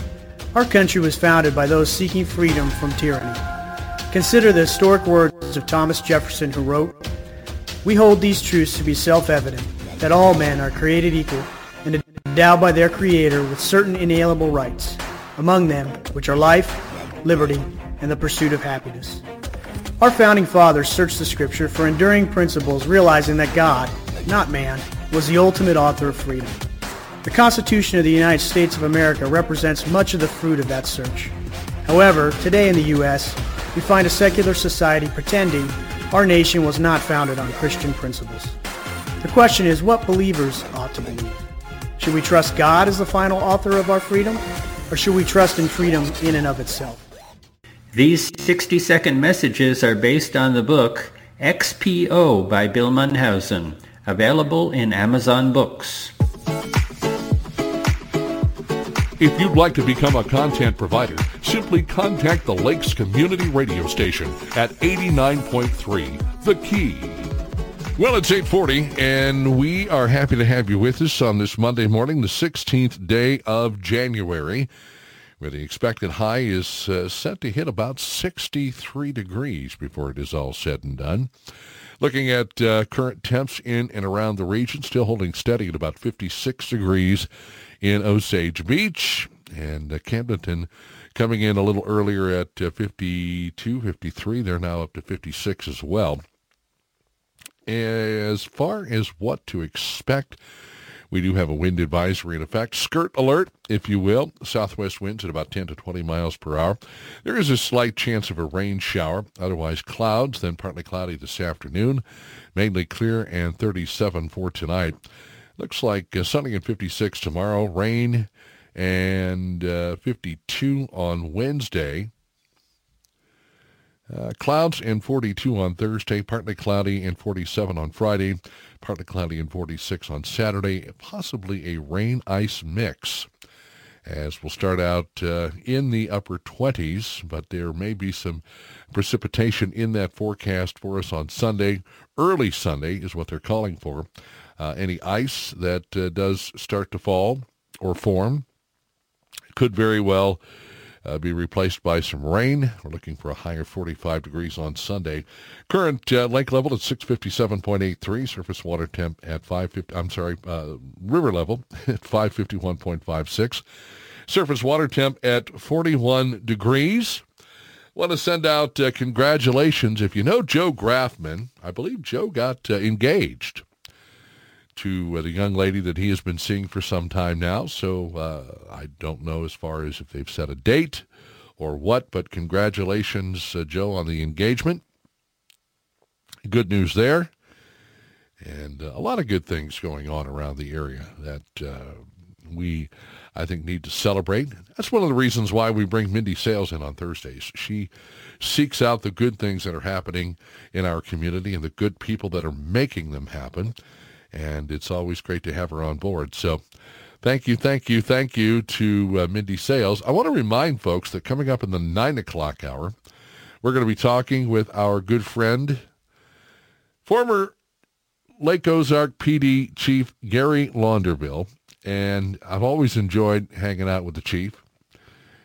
Our country was founded by those seeking freedom from tyranny. Consider the historic words of Thomas Jefferson who wrote, We hold these truths to be self-evident, that all men are created equal and endowed by their Creator with certain inalienable rights, among them which are life, liberty, and the pursuit of happiness. Our founding fathers searched the scripture for enduring principles realizing that God, not man, was the ultimate author of freedom. The Constitution of the United States of America represents much of the fruit of that search. However, today in the U.S., we find a secular society pretending our nation was not founded on Christian principles. The question is what believers ought to believe. Should we trust God as the final author of our freedom, or should we trust in freedom in and of itself? These 60-second messages are based on the book XPO by Bill Munhausen, available in Amazon Books. If you'd like to become a content provider, simply contact the Lakes Community Radio Station at 89.3 The Key. Well, it's 840, and we are happy to have you with us on this Monday morning, the 16th day of January, where the expected high is uh, set to hit about 63 degrees before it is all said and done. Looking at uh, current temps in and around the region, still holding steady at about 56 degrees in Osage Beach. And uh, Camdenton coming in a little earlier at uh, 52, 53. They're now up to 56 as well. As far as what to expect, we do have a wind advisory in effect. Skirt alert, if you will. Southwest winds at about 10 to 20 miles per hour. There is a slight chance of a rain shower. Otherwise clouds, then partly cloudy this afternoon. Mainly clear and 37 for tonight. Looks like uh, sunny and 56 tomorrow. Rain and uh, 52 on Wednesday. Uh, clouds and 42 on Thursday, partly cloudy and 47 on Friday, partly cloudy and 46 on Saturday, possibly a rain-ice mix as we'll start out uh, in the upper 20s, but there may be some precipitation in that forecast for us on Sunday. Early Sunday is what they're calling for. Uh, any ice that uh, does start to fall or form could very well uh, be replaced by some rain. We're looking for a higher 45 degrees on Sunday. Current uh, lake level at 657.83. Surface water temp at 550. I'm sorry, uh, river level at 551.56. Surface water temp at 41 degrees. Want to send out uh, congratulations. If you know Joe Grafman, I believe Joe got uh, engaged to uh, the young lady that he has been seeing for some time now. So uh, I don't know as far as if they've set a date or what, but congratulations, uh, Joe, on the engagement. Good news there. And uh, a lot of good things going on around the area that uh, we, I think, need to celebrate. That's one of the reasons why we bring Mindy Sales in on Thursdays. She seeks out the good things that are happening in our community and the good people that are making them happen and it's always great to have her on board. So thank you, thank you, thank you to uh, Mindy Sales. I want to remind folks that coming up in the 9 o'clock hour, we're going to be talking with our good friend, former Lake Ozark PD Chief Gary Launderville, and I've always enjoyed hanging out with the chief.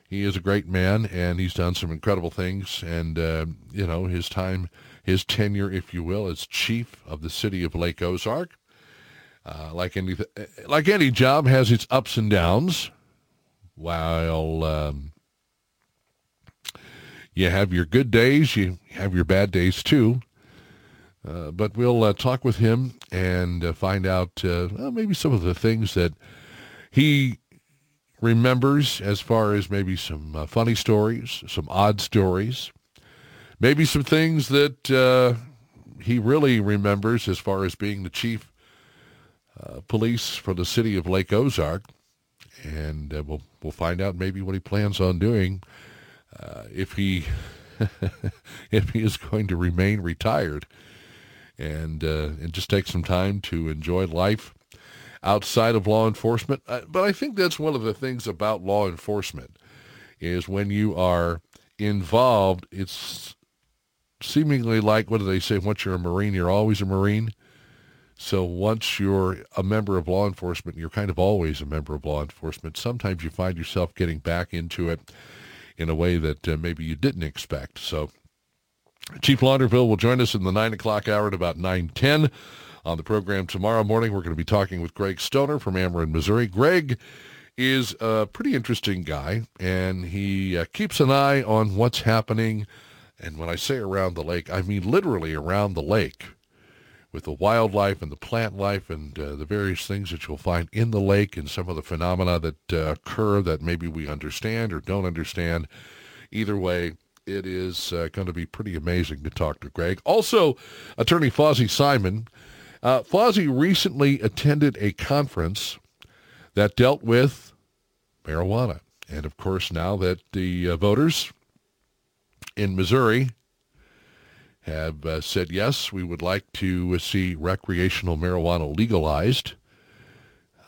He is a great man, and he's done some incredible things. And uh, you know, his time, his tenure, if you will, as chief of the city of Lake Ozark uh, like any like any job has its ups and downs. While um, you have your good days, you have your bad days too. Uh, but we'll uh, talk with him and uh, find out uh, well, maybe some of the things that he remembers as far as maybe some uh, funny stories, some odd stories, maybe some things that he really remembers as far as being the chief uh, police for the city of Lake Ozark, and uh, we'll we'll find out maybe what he plans on doing uh, if he if he is going to remain retired and uh, and just take some time to enjoy life outside of law enforcement. Uh, but I think that's one of the things about law enforcement is when you are involved, it's seemingly like what do they say? Once you're a Marine, you're always a Marine. So once you're a member of law enforcement, you're kind of always a member of law enforcement. Sometimes you find yourself getting back into it in a way that uh, maybe you didn't expect. So Chief Launderville will join us in the 9 o'clock hour at about 9.10 on the program tomorrow morning. We're going to be talking with Greg Stoner from Ameren, Missouri. Greg is a pretty interesting guy, and he uh, keeps an eye on what's happening. And when I say around the lake, I mean literally around the lake with the wildlife and the plant life and uh, the various things that you'll find in the lake and some of the phenomena that uh, occur that maybe we understand or don't understand. Either way, it is uh, going to be pretty amazing to talk to Greg. Also, attorney Fawzy Simon. Uh, Fawzy recently attended a conference that dealt with marijuana. And of course, now that the uh, voters in Missouri have uh, said, yes, we would like to see recreational marijuana legalized.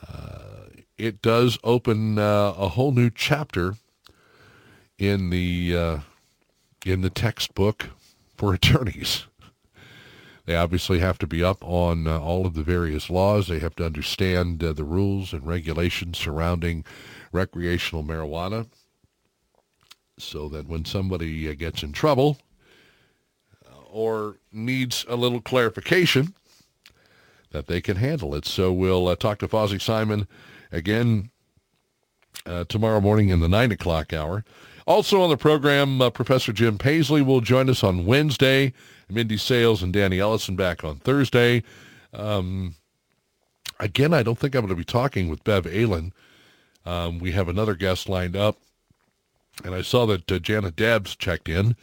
Uh, it does open uh, a whole new chapter in the uh, in the textbook for attorneys. They obviously have to be up on uh, all of the various laws. They have to understand uh, the rules and regulations surrounding recreational marijuana so that when somebody gets in trouble, or needs a little clarification, that they can handle it. So we'll uh, talk to Fawzy Simon again uh, tomorrow morning in the 9 o'clock hour. Also on the program, uh, Professor Jim Paisley will join us on Wednesday. Mindy Sales and Danny Ellison back on Thursday. Um, again, I don't think I'm going to be talking with Bev Allen. Um, we have another guest lined up. And I saw that uh, Janet Debs checked in.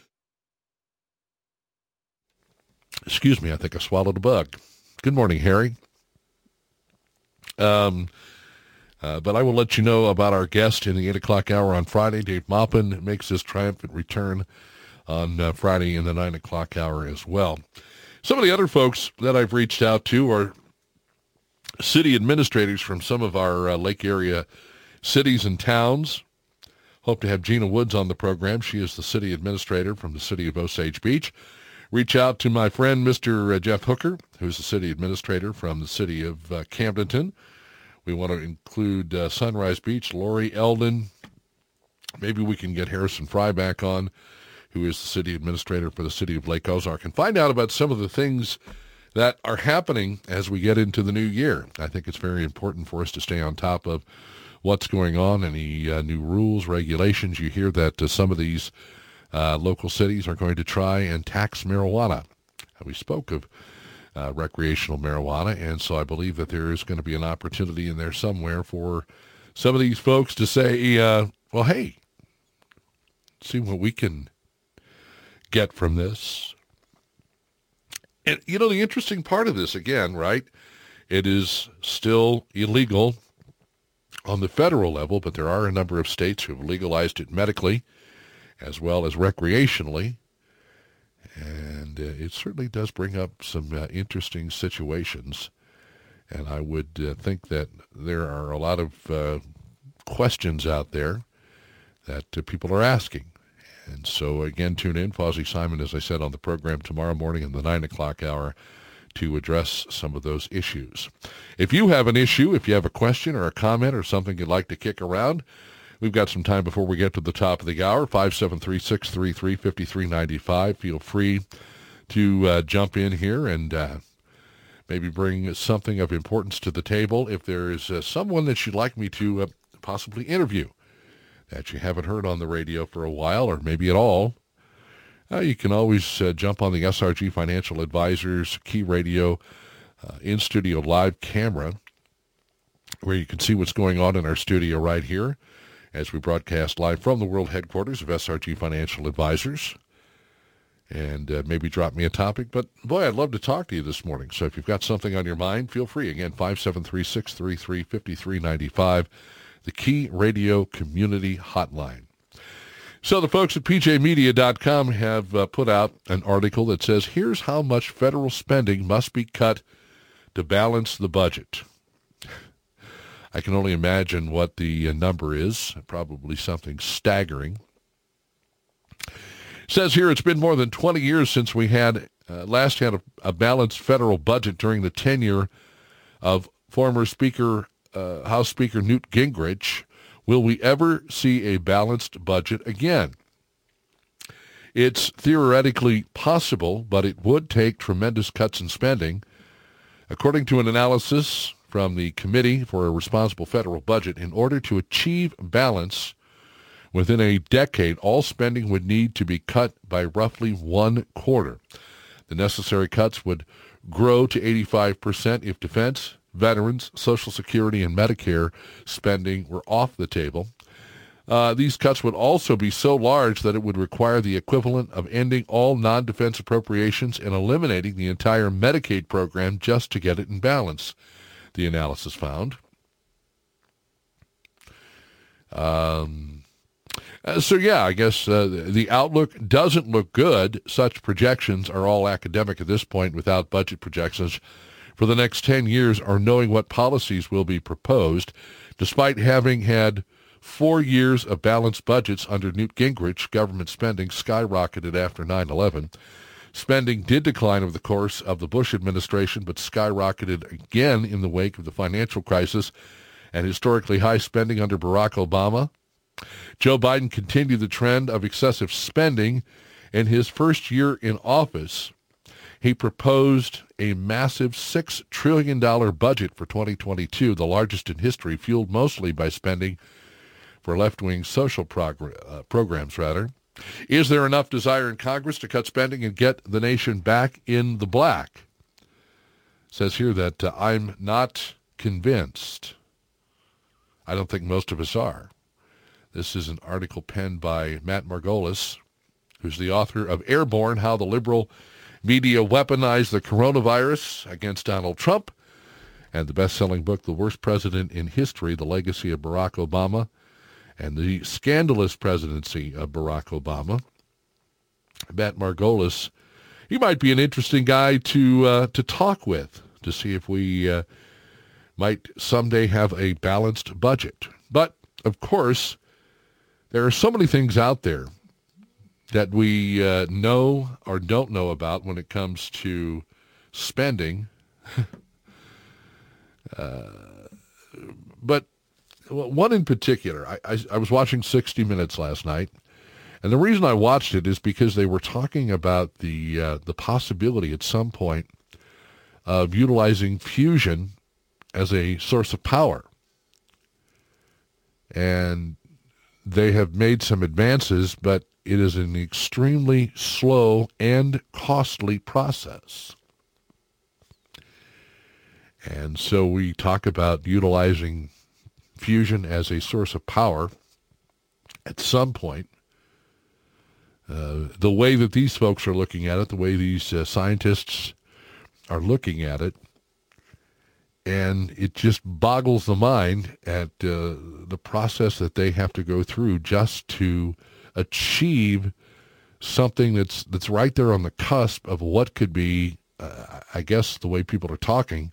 Excuse me, I think I swallowed a bug. Good morning, Harry. Um, uh, but I will let you know about our guest in the 8 o'clock hour on Friday. Dave Maupin makes his triumphant return on uh, Friday in the 9 o'clock hour as well. Some of the other folks that I've reached out to are city administrators from some of our uh, lake area cities and towns. Hope to have Gina Woods on the program. She is the city administrator from the city of Osage Beach reach out to my friend, Mr. Uh, Jeff Hooker, who's the city administrator from the city of uh, Camdenton. We want to include uh, Sunrise Beach, Laurie Eldon. Maybe we can get Harrison Fry back on, who is the city administrator for the city of Lake Ozark, and find out about some of the things that are happening as we get into the new year. I think it's very important for us to stay on top of what's going on, any uh, new rules, regulations. You hear that uh, some of these uh, local cities are going to try and tax marijuana. We spoke of uh, recreational marijuana, and so I believe that there is going to be an opportunity in there somewhere for some of these folks to say, uh, well, hey, see what we can get from this. And, you know, the interesting part of this, again, right, it is still illegal on the federal level, but there are a number of states who have legalized it medically as well as recreationally. And uh, it certainly does bring up some uh, interesting situations. And I would uh, think that there are a lot of uh, questions out there that uh, people are asking. And so, again, tune in. Fawzy Simon, as I said, on the program tomorrow morning in the 9 o'clock hour to address some of those issues. If you have an issue, if you have a question or a comment or something you'd like to kick around, We've got some time before we get to the top of the hour. 573-633-5395. Feel free to uh, jump in here and uh, maybe bring something of importance to the table. If there is uh, someone that you'd like me to uh, possibly interview that you haven't heard on the radio for a while or maybe at all, uh, you can always uh, jump on the SRG Financial Advisors Key Radio in-studio live camera where you can see what's going on in our studio right here as we broadcast live from the world headquarters of SRG Financial Advisors. And uh, maybe drop me a topic. But boy, I'd love to talk to you this morning. So if you've got something on your mind, feel free. Again, 573-633-5395, the Key Radio Community Hotline. So the folks at pjmedia.com have uh, put out an article that says, here's how much federal spending must be cut to balance the budget. I can only imagine what the uh, number is, probably something staggering. Says here it's been more than 20 years since we had uh, last had a, a, balanced federal budget during the tenure of former Speaker uh, House Speaker Newt Gingrich. Will we ever see a balanced budget again? It's theoretically possible, but it would take tremendous cuts in spending. According to an analysis from the Committee for a Responsible Federal Budget, in order to achieve balance within a decade, all spending would need to be cut by roughly one quarter. The necessary cuts would grow to 85% if defense, veterans, Social Security, and Medicare spending were off the table. Uh, these cuts would also be so large that it would require the equivalent of ending all non-defense appropriations and eliminating the entire Medicaid program just to get it in balance, the analysis found. Um, uh, so yeah, I guess uh, the outlook doesn't look good. Such projections are all academic at this point without budget projections for the next 10 years or knowing what policies will be proposed, despite having had four years of balanced budgets under Newt Gingrich, government spending skyrocketed after 9-11. Spending did decline over the course of the Bush administration, but skyrocketed again in the wake of the financial crisis and historically high spending under Barack Obama. Joe Biden continued the trend of excessive spending in his first year in office. He proposed a massive $6 trillion budget for 2022, the largest in history, fueled mostly by spending for left-wing social progr- uh, programs, rather. Is there enough desire in Congress to cut spending and get the nation back in the black? It says here that uh, I'm not convinced. I don't think most of us are. This is an article penned by Matt Margolis, who's the author of Airborne, How the Liberal Media Weaponized the Coronavirus Against Donald Trump, and the best-selling book, The Worst President in History, The Legacy of Barack Obama, and the scandalous presidency of Barack Obama. Matt Margolis, he might be an interesting guy to uh, to talk with to see if we uh, might someday have a balanced budget. But of course, there are so many things out there that we uh, know or don't know about when it comes to spending. uh, but one in particular, I, I, I, was watching 60 Minutes last night, and the reason I watched it is because they were talking about the uh, the possibility at some point of utilizing fusion as a source of power. And they have made some advances, but it is an extremely slow and costly process. And so we talk about utilizing fusion as a source of power at some point. Uh, the way that these folks are looking at it, the way these uh, scientists are looking at it, and it just boggles the mind at uh, the process that they have to go through just to achieve something that's that's right there on the cusp of what could be, uh, I guess, the way people are talking,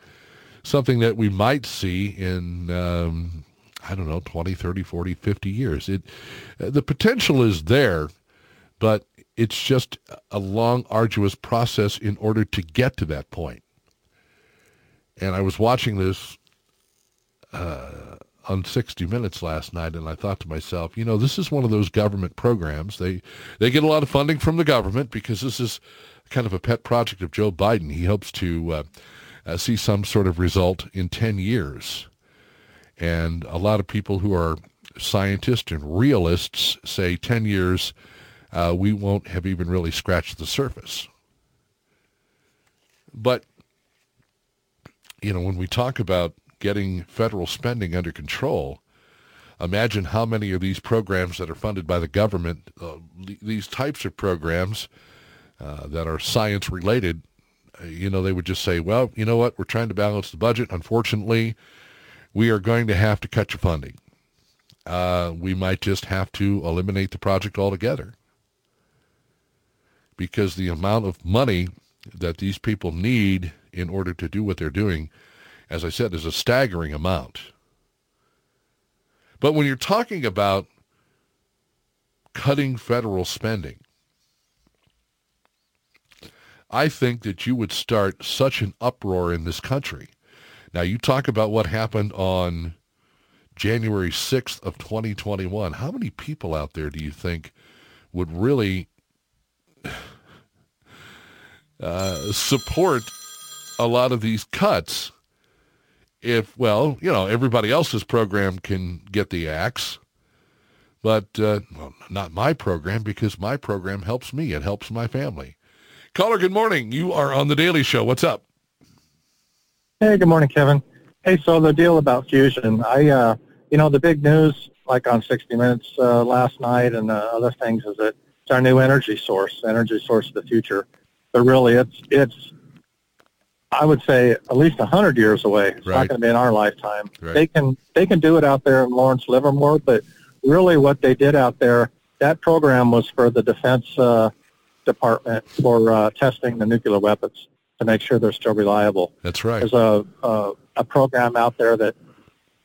something that we might see in. Um, I don't know, 20, 30, 40, 50 years. It, uh, the potential is there, but it's just a long, arduous process in order to get to that point. And I was watching this uh, on 60 Minutes last night, and I thought to myself, you know, this is one of those government programs. They they get a lot of funding from the government because this is kind of a pet project of Joe Biden. He hopes to uh, uh, see some sort of result in 10 years. And a lot of people who are scientists and realists say 10 years, uh, we won't have even really scratched the surface. But you know, when we talk about getting federal spending under control, imagine how many of these programs that are funded by the government, uh, these types of programs uh, that are science related, uh, you know, they would just say, well, you know what, we're trying to balance the budget. Unfortunately, we are going to have to cut your funding. Uh, we might just have to eliminate the project altogether because the amount of money that these people need in order to do what they're doing, as I said, is a staggering amount. But when you're talking about cutting federal spending, I think that you would start such an uproar in this country. Now, you talk about what happened on January 6th of 2021. How many people out there do you think would really uh, support a lot of these cuts if, well, you know, everybody else's program can get the axe, but uh, well, not my program because my program helps me. It helps my family. Caller, good morning. You are on the Daily Show. What's up? Hey, good morning, Kevin. Hey, so the deal about fusion, I, uh, you know, the big news, like on 60 Minutes uh, last night and uh, other things, is that it's our new energy source, energy source of the future. But really, it's it's I would say at least a hundred years away. It's Right. not going to be in our lifetime. Right. They can they can do it out there in Lawrence Livermore, but really what they did out there, that program was for the Defense uh, Department for uh, testing the nuclear weapons to make sure they're still reliable. That's right. There's a, a a program out there that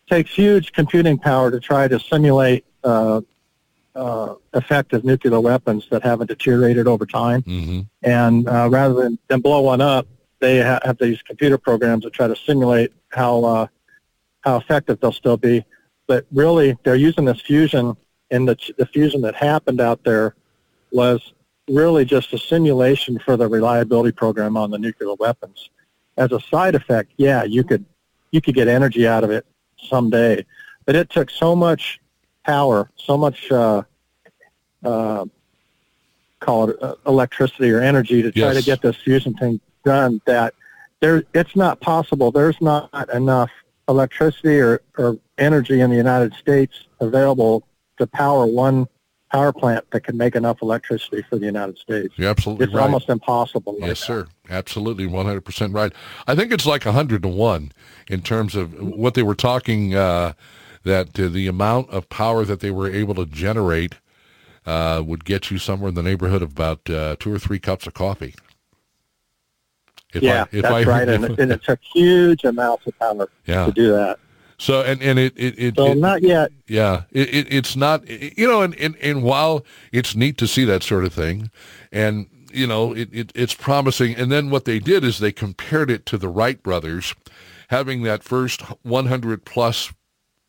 takes huge computing power to try to simulate uh, uh, effective nuclear weapons that haven't deteriorated over time. hmm And uh, rather than, than blow one up, they ha- have these computer programs that try to simulate how uh, how effective they'll still be. But really, they're using this fusion, and the, the fusion that happened out there was really just a simulation for the reliability program on the nuclear weapons. As a side effect, yeah, you could you could get energy out of it someday, but it took so much power, so much uh, uh, call it uh, electricity or energy to try Yes. to get this fusion thing done that there it's not possible. There's not enough electricity or, or energy in the United States available to power one power plant that can make enough electricity for the United States. You're absolutely It's right. almost impossible. right Yes, now. sir. Absolutely, 100% right. I think it's like 100 to 1 in terms of what they were talking, uh, that uh, the amount of power that they were able to generate uh, would get you somewhere in the neighborhood of about uh, two or three cups of coffee. If yeah, I- if that's I- right, and, if- and it took huge amounts of power Yeah. to do that. So, and, and it, it, it, So it- not yet. Yeah, it, it, it's not, you know, and, and, and while it's neat to see that sort of thing, and, you know, it, it, it's promising. And then what they did is they compared it to the Wright brothers having that first 100 plus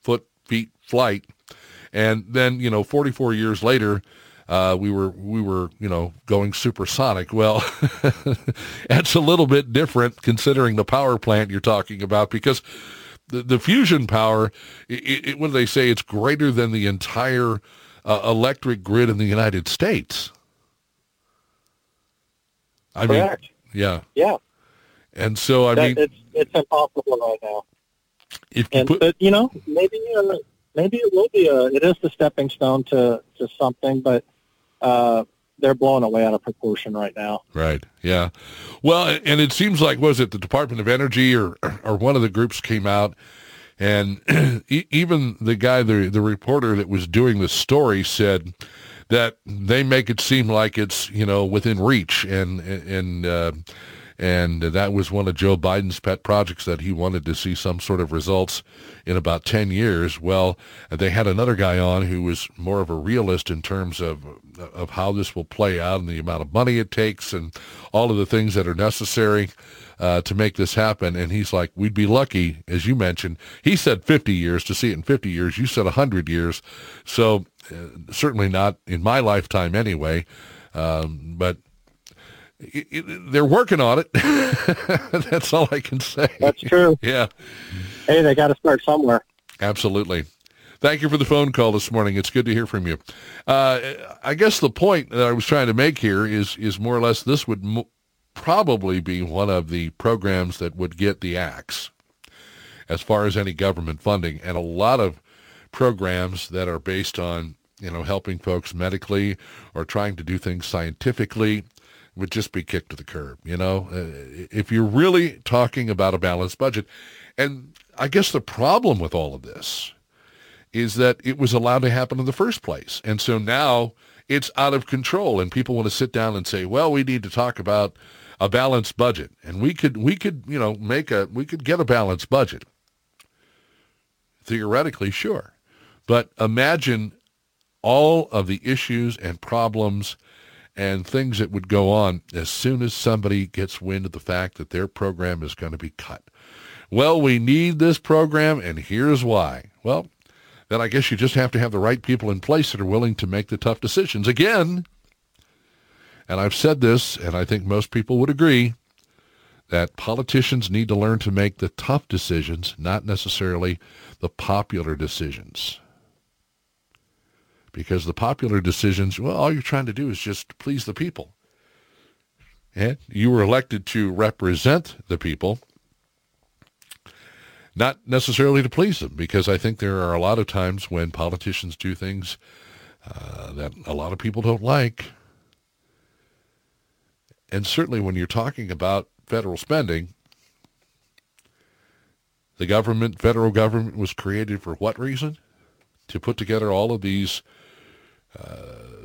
foot feet flight. And then, you know, 44 years later, uh, we were, we were, you know, going supersonic. Well, that's a little bit different considering the power plant you're talking about because the, the fusion power, it, it, what do they say? It's greater than the entire uh, electric grid in the United States. I Correct. mean, yeah. Yeah, And so, I that, mean, it's it's impossible right now. if you And put, but you know, maybe uh, maybe it will be a it is the stepping stone to to something, but uh, they're blowing away out of proportion right now. Right. Yeah. Well, and it seems like was it the Department of Energy or or one of the groups came out, and even the guy, the the reporter that was doing the story said that they make it seem like it's you know within reach, and and. Uh, and that was one of Joe Biden's pet projects that he wanted to see some sort of results in about 10 years. Well, they had another guy on who was more of a realist in terms of of how this will play out and the amount of money it takes and all of the things that are necessary uh, to make this happen. And he's like, we'd be lucky, as you mentioned. He said 50 years to see it in 50 years. You said 100 years. So uh, certainly not in my lifetime anyway. Um, but it, it, they're working on it. That's all I can say. That's true. Yeah, Hey, they got to start somewhere. absolutely. Thank you for the phone call this morning. It's good to hear from you. Uh, I guess the point that I was trying to make here is is more or less this would mo- probably be one of the programs that would get the axe as far as any government funding, and a lot of programs that are based on you know helping folks medically or trying to do things scientifically would just be kicked to the curb. You know, uh, if you're really talking about a balanced budget, and I guess the problem with all of this is that it was allowed to happen in the first place, and so now it's out of control, and people want to sit down and say, well, we need to talk about a balanced budget, and we could we could you know make a we could get a balanced budget. Theoretically, sure, but imagine all of the issues and problems and things that would go on as soon as somebody gets wind of the fact that their program is going to be cut. Well, we need this program, and here's why. Well, then I guess you just have to have the right people in place that are willing to make the tough decisions. Again, and I've said this, and I think most people would agree, that politicians need to learn to make the tough decisions, not necessarily the popular decisions because the popular decisions, well, all you're trying to do is just please the people. And you were elected to represent the people, not necessarily to please them, because I think there are a lot of times when politicians do things uh, that a lot of people don't like. And certainly when you're talking about federal spending, the government, federal government, was created for what reason? To put together all of these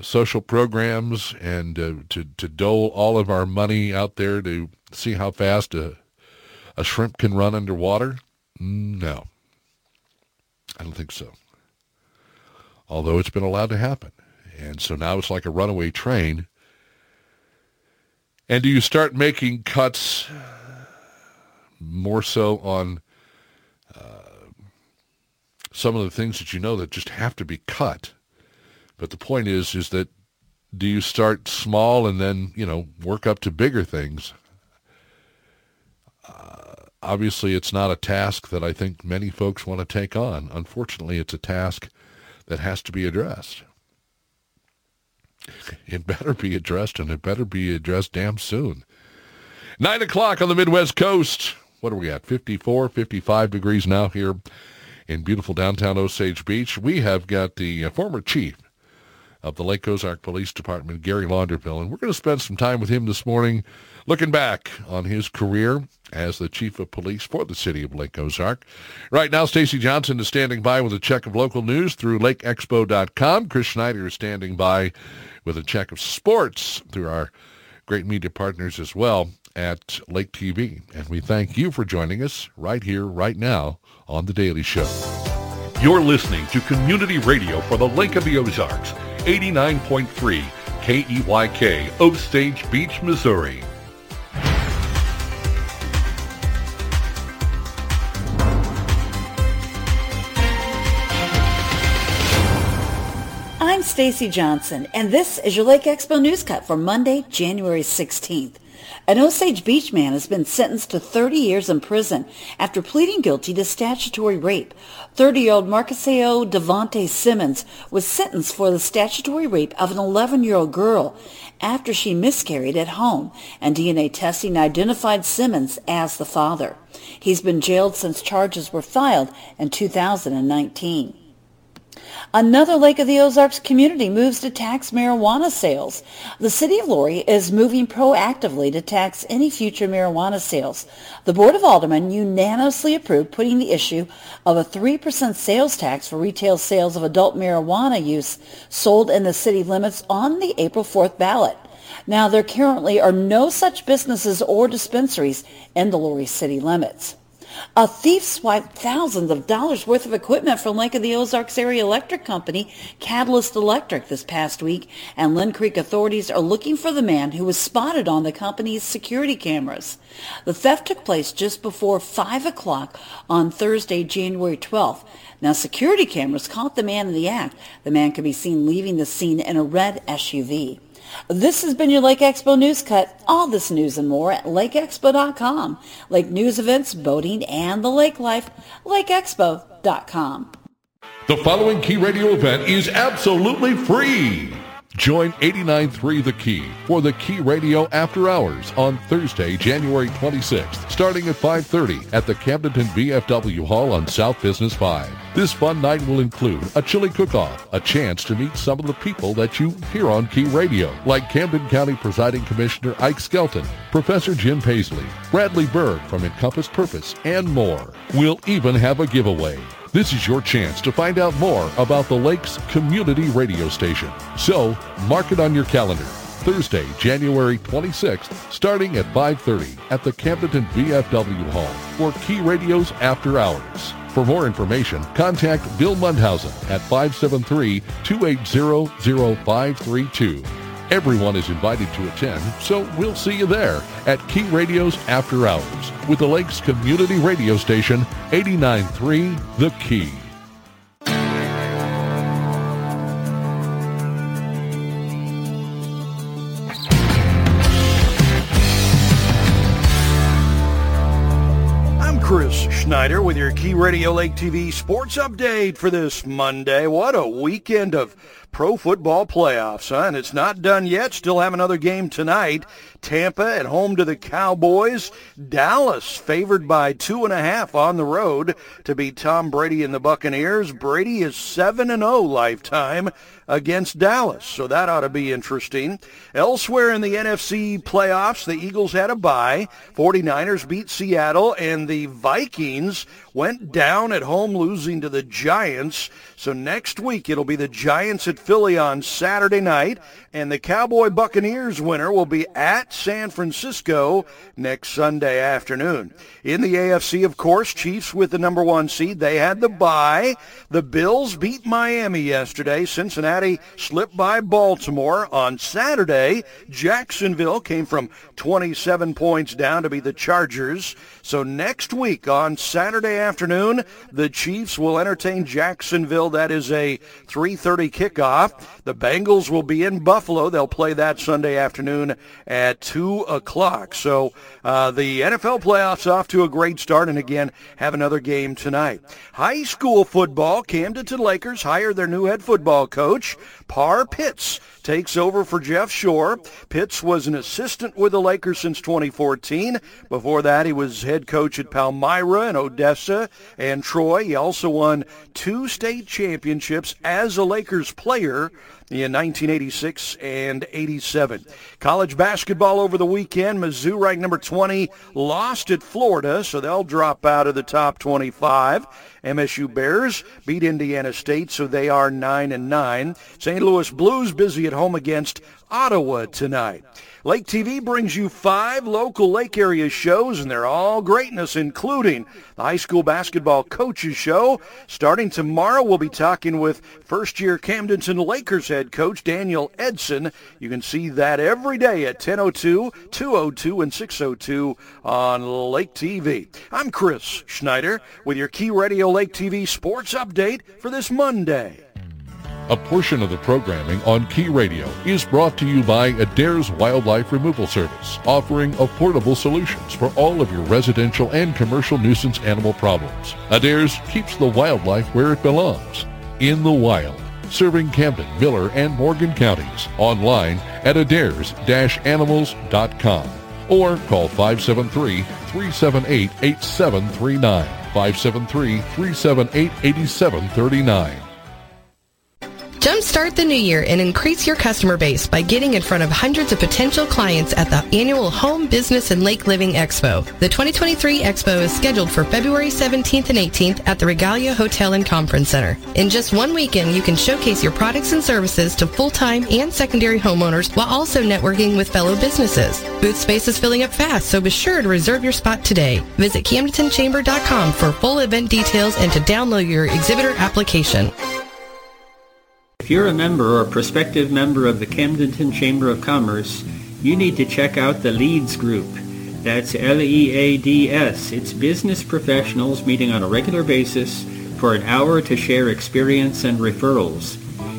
social programs and uh, to, to dole all of our money out there to see how fast a, a shrimp can run underwater? No. I don't think so. Although it's been allowed to happen. And so now it's like a runaway train. And do you start making cuts more so on uh, some of the things that you know that just have to be cut? But the point is, is that do you start small and then, you know, work up to bigger things? obviously it's not a task that I think many folks want to take on. Unfortunately, it's a task that has to be addressed. It better be addressed, and it better be addressed damn soon. 9 o'clock on the Midwest Coast. What are we at? 54, 55 degrees now here in beautiful downtown Osage Beach. We have got the uh, former chief of the Lake Ozark Police Department, Gary Launderville, and we're going to spend some time with him this morning looking back on his career as the chief of police for the city of Lake Ozark. Right now, Stacy Johnson is standing by with a check of local news through lakeexpo.com. Chris Schneider is standing by with a check of sports through our great media partners as well at Lake TV. And we thank you for joining us right here, right now on The Daily Show. You're listening to Community Radio for the Lake of the Ozarks, 89.3 KEYK, Osage Beach, Missouri. I'm Stacy Johnson, and this is your Lake Expo News Cut for Monday, January 16th. An Osage Beach man has been sentenced to 30 years in prison after pleading guilty to statutory rape. 30-year-old Marcuseo Devonte Simmons was sentenced for the statutory rape of an 11-year-old girl after she miscarried at home, and DNA testing identified Simmons as the father. He's been jailed since charges were filed in 2019. Another Lake of the Ozarks community moves to tax marijuana sales. The city of Laurie is moving proactively to tax any future marijuana sales. The Board of Aldermen unanimously approved putting the issue of a 3% sales tax for retail sales of adult marijuana use sold in the city limits on the April 4th ballot. Now, there currently are no such businesses or dispensaries in the Laurie city limits. A thief swiped thousands of dollars worth of equipment from Lake of the Ozarks Area Electric Company, Catalyst Electric, this past week, and Linn Creek authorities are looking for the man who was spotted on the company's security cameras. The theft took place just before 5 o'clock on Thursday, January 12th. Now, security cameras caught the man in the act. The man could be seen leaving the scene in a red SUV. This has been your Lake Expo News Cut. All this news and more at lakeexpo.com. Lake news events, boating, and the lake life, lakeexpo.com. The following Key Radio event is absolutely free. Join 89.3 The Key for the Key Radio After Hours on Thursday, January 26th, starting at 5.30 at the Camdenton VFW Hall on South Business 5. This fun night will include a chili cook-off, a chance to meet some of the people that you hear on Key Radio, like Camden County Presiding Commissioner Ike Skelton, Professor Jim Paisley, Bradley Berg from Encompassed Purpose, and more. We'll even have a giveaway. This is your chance to find out more about the Lakes Community Radio Station. So, mark it on your calendar. Thursday, January 26th, starting at 5.30 at the Camdenton VFW Hall for Key Radio's After Hours. For more information, contact Bill Mundhausen at 573-280-0532. Everyone is invited to attend, so we'll see you there at Key Radio's After Hours with the Lakes Community Radio Station 89.3 The Key. I'm Chris Schneider with your Key Radio Lake TV sports update for this Monday. What a weekend of pro football playoffs, huh? And it's not done yet. Still have another game tonight. Tampa at home to the Cowboys. Dallas favored by two and a half on the road to beat Tom Brady and the Buccaneers. Brady is 7 and 0 lifetime against Dallas. So that ought to be interesting. Elsewhere in the NFC playoffs, the Eagles had a bye. 49ers beat Seattle and the Vikings went down at home losing to the Giants. So next week it'll be the Giants at Philly on Saturday night and the Cowboy Buccaneers winner will be at San Francisco next Sunday afternoon. In the AFC, of course, Chiefs with the number one seed. They had the bye. The Bills beat Miami yesterday. Cincinnati slipped by Baltimore. On Saturday, Jacksonville came from 27 points down to be the Chargers. So next week on Saturday afternoon, the Chiefs will entertain Jacksonville. That is a 3.30 kickoff. The Bengals will be in Buffalo. They'll play that Sunday afternoon at 2 o'clock. So uh, the NFL playoffs off to a great start, and again, have another game tonight. High school football, Camden Camdenton Lakers hire their new head football coach. Parr Pitts takes over for Jeff Shore. Pitts was an assistant with the Lakers since 2014. Before that, he was head coach at Palmyra and Odessa and Troy. He also won two state championships as a Lakers player in 1986 and 87. College basketball over the weekend. Mizzou ranked number 20 lost at Florida, so they'll drop out of the top 25. MSU Bears beat Indiana State, so they are 9 and 9. St. Louis Blues busy at home against Ottawa tonight. Lake TV brings you five local lake area shows, and they're all greatness, including the high school basketball coaches show. Starting tomorrow, we'll be talking with first-year Camdenton Lakers head coach Daniel Edson. You can see that every day at 10:02, 202, and 602 on Lake TV. I'm Chris Schneider with your Key Radio Lake TV sports update for this Monday. A portion of the programming on Key Radio is brought to you by Adair's Wildlife Removal Service, offering affordable solutions for all of your residential and commercial nuisance animal problems. Adair's keeps the wildlife where it belongs, in the wild. Serving Camden, Miller, and Morgan counties. Online at adairs-animals.com or call 573-378-8739. 573-378-8739. Jumpstart the new year and increase your customer base by getting in front of hundreds of potential clients at the annual Home Business and Lake Living Expo. The 2023 Expo is scheduled for February 17th and 18th at the Regalia Hotel and Conference Center. In just one weekend, you can showcase your products and services to full-time and secondary homeowners while also networking with fellow businesses. Booth space is filling up fast, so be sure to reserve your spot today. Visit CamdentonChamber.com for full event details and to download your exhibitor application. If you're a member or prospective member of the Camdenton Chamber of Commerce, you need to check out the LEADS Group. That's L-E-A-D-S. It's business professionals meeting on a regular basis for an hour to share experience and referrals.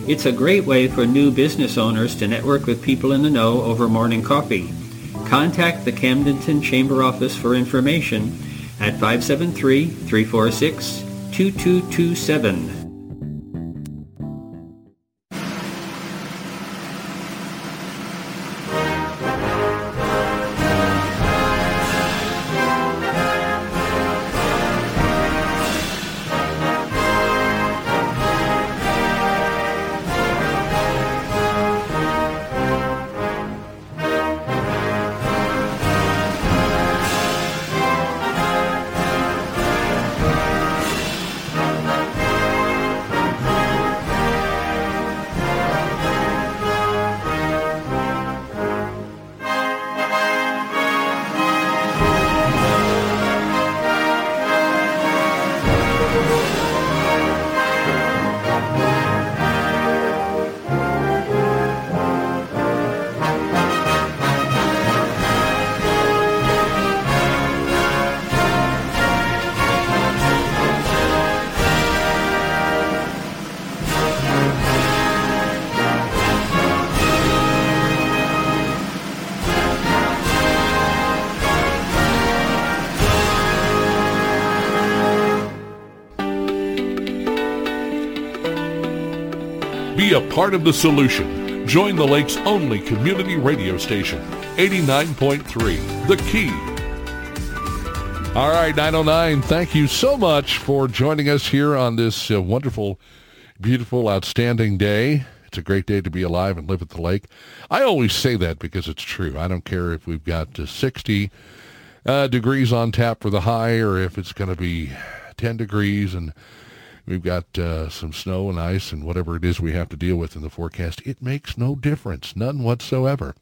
It's a great way for new business owners to network with people in the know over morning coffee. Contact the Camdenton Chamber office for information at 573-346-2227. Part of the solution. Join the lake's only community radio station, 89.3 The Key. All right, 909, thank you so much for joining us here on this uh, wonderful, beautiful, outstanding day. It's a great day to be alive and live at the lake. I always say that because it's true. I don't care if we've got uh, 60 uh, degrees on tap for the high or if it's going to be 10 degrees and we've got uh, some snow and ice and whatever it is we have to deal with in the forecast. It makes no difference, none whatsoever.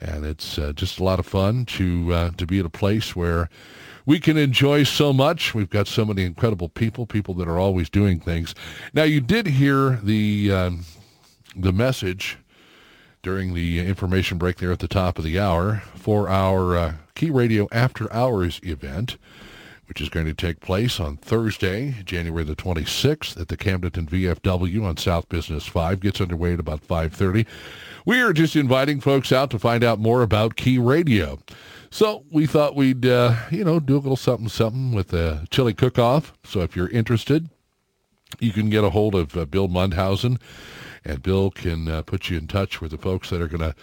And it's uh, just a lot of fun to uh, to be at a place where we can enjoy so much. We've got so many incredible people, people that are always doing things. Now, you did hear the um, the message during the information break there at the top of the hour for our uh, Key Radio After Hours event which is going to take place on Thursday, January the 26th at the Camdenton VFW on South Business 5. Gets underway at about 5.30. We are just inviting folks out to find out more about Key Radio. So we thought we'd, uh, you know, do a little something, something with a chili cook-off. So if you're interested, you can get a hold of uh, Bill Mundhausen and Bill can uh, put you in touch with the folks that are going to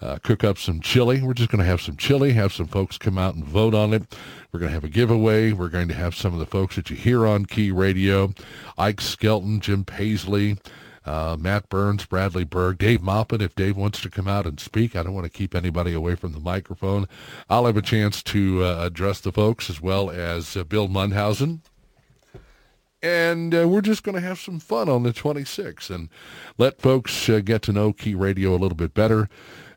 uh, cook up some chili. We're just going to have some chili, have some folks come out and vote on it. We're going to have a giveaway. We're going to have some of the folks that you hear on Key Radio, Ike Skelton, Jim Paisley, uh, Matt Burns, Bradley Berg, Dave Moppin. If Dave wants to come out and speak, I don't want to keep anybody away from the microphone. I'll have a chance to uh, address the folks as well as uh, Bill Mundhausen and uh, we're just going to have some fun on the 26th and let folks uh, get to know Key Radio a little bit better.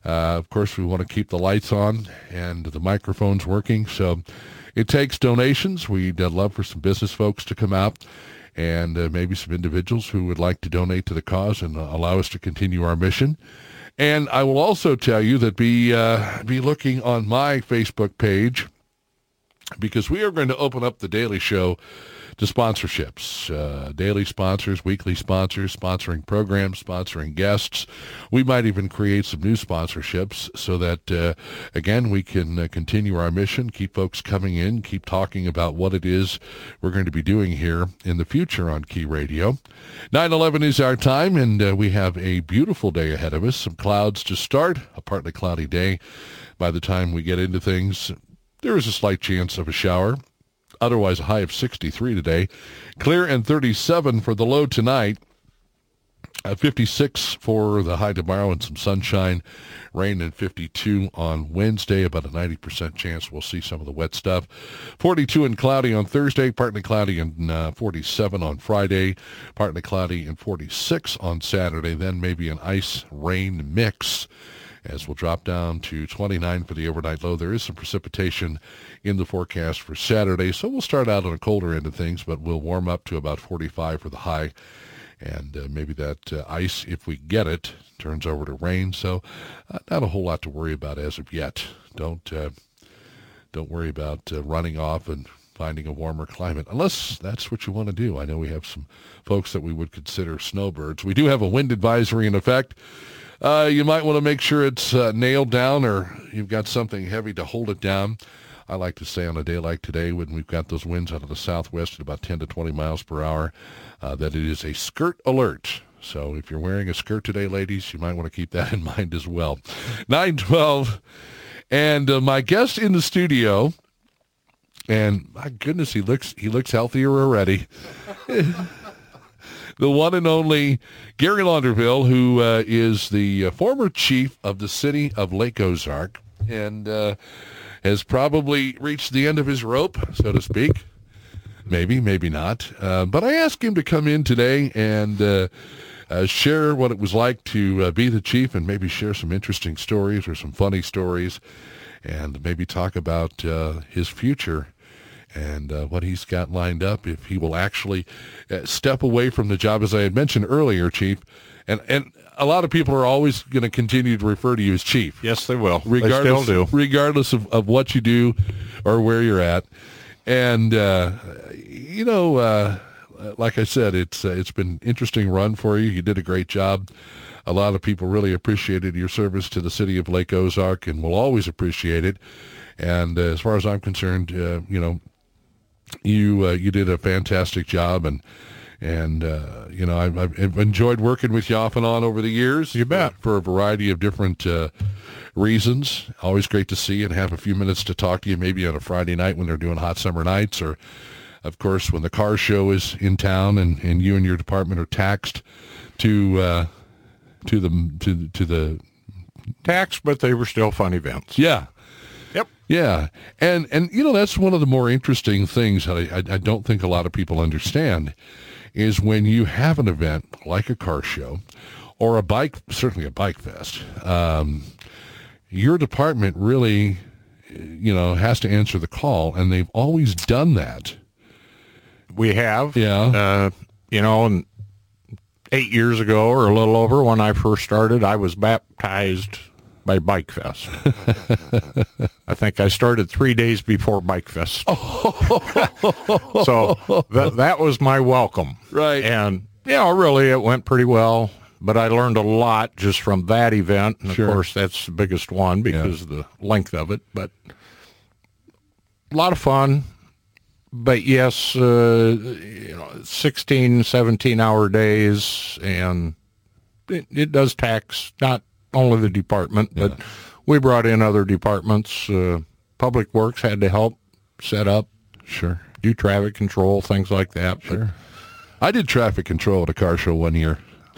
Uh, of course, we want to keep the lights on and the microphones working, so it takes donations. We'd uh, love for some business folks to come out and uh, maybe some individuals who would like to donate to the cause and uh, allow us to continue our mission. And I will also tell you that be be looking on my Facebook page because we are going to open up the Daily Show to sponsorships, uh, daily sponsors, weekly sponsors, sponsoring programs, sponsoring guests. We might even create some new sponsorships so that, uh, again, we can uh, continue our mission, keep folks coming in, keep talking about what it is we're going to be doing here in the future on Key Radio. 9-11 is our time, and uh, we have a beautiful day ahead of us. Some clouds to start, a partly cloudy day. By the time we get into things, there is a slight chance of a shower. Otherwise, a high of 63 today. Clear and 37 for the low tonight. Uh, 56 for the high tomorrow and some sunshine. Rain and 52 on Wednesday. About a 90% chance we'll see some of the wet stuff. 42 and cloudy on Thursday. Partly cloudy and uh, 47 on Friday. Partly cloudy and 46 on Saturday. Then maybe an ice rain mix as we'll drop down to 29 for the overnight low. There is some precipitation in the forecast for Saturday, so we'll start out on a colder end of things, but we'll warm up to about 45 for the high. And uh, maybe that uh, ice, if we get it, turns over to rain. So uh, not a whole lot to worry about as of yet. Don't uh, don't worry about uh, running off and finding a warmer climate, unless that's what you want to do. I know we have some folks that we would consider snowbirds. We do have a wind advisory in effect uh, you might want to make sure it's uh, nailed down or you've got something heavy to hold it down. I like to say on a day like today when we've got those winds out of the southwest at about 10 to 20 miles per hour uh, that it is a skirt alert. So if you're wearing a skirt today, ladies, you might want to keep that in mind as well. 912. And uh, my guest in the studio, and my goodness, he looks he looks healthier already. the one and only Gary Launderville, who uh, is the uh, former chief of the city of Lake Ozark and uh, has probably reached the end of his rope, so to speak. Maybe, maybe not. Uh, but I asked him to come in today and uh, uh, share what it was like to be the chief and maybe share some interesting stories or some funny stories and maybe talk about his future and uh, what he's got lined up, if he will actually uh, step away from the job, as I had mentioned earlier, Chief. And, and a lot of people are always going to continue to refer to you as Chief. Yes, they will. Regardless, they Regardless of, of what you do or where you're at. And, uh, you know, uh, like I said, it's, uh, it's been an interesting run for you. You did a great job. A lot of people really appreciated your service to the city of Lake Ozark and will always appreciate it. And uh, as far as I'm concerned, uh, you know, you uh, you did a fantastic job, and And, uh, you know, I've, I've, enjoyed working with you off and on over the years. You bet. For, for a variety of different uh, reasons. Always great to see and have a few minutes to talk to you, maybe on a Friday night when they're doing hot summer nights or, of course, when the car show is in town and, and you and your department are taxed to uh, to the to to the taxed, but they were still fun events. Yeah. Yep. Yeah, and and you know that's one of the more interesting things I, I, I don't think a lot of people understand is when you have an event like a car show or a bike, certainly a bike fest. Um, your department really, you know, has to answer the call, and they've always done that. We have, yeah. Uh, you know, and eight years ago or a little over when I first started, I was baptized by Bike Fest. I think I started three days before Bike Fest. so that, that was my welcome. Right. And, you know, really it went pretty well. But I learned a lot just from that event. And Sure. of course, that's the biggest one because of the length of it. But a lot of fun. But yes, uh, you know, 16, 17 hour days. And it, it does tax not only the department, but we brought in other departments. Uh, Public Works had to help set up, Sure. do traffic control, things like that. Sure. I did traffic control at a car show one year.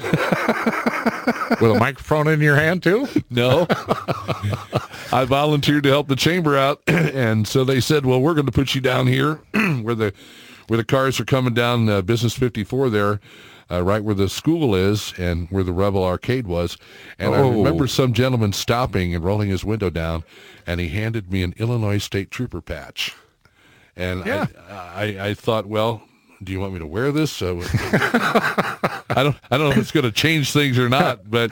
With a microphone in your hand too. No. I volunteered to help the chamber out, and so they said, "Well, we're going to put you down here, where the where the cars are coming down uh, Business 54 there, uh, right where the school is, and where the Rebel Arcade was." And I Oh. remember some gentleman stopping and rolling his window down, and he handed me an Illinois State Trooper patch, and Yeah. I, I I thought, well. Do you want me to wear this? So I don't. I don't know if it's going to change things or not, but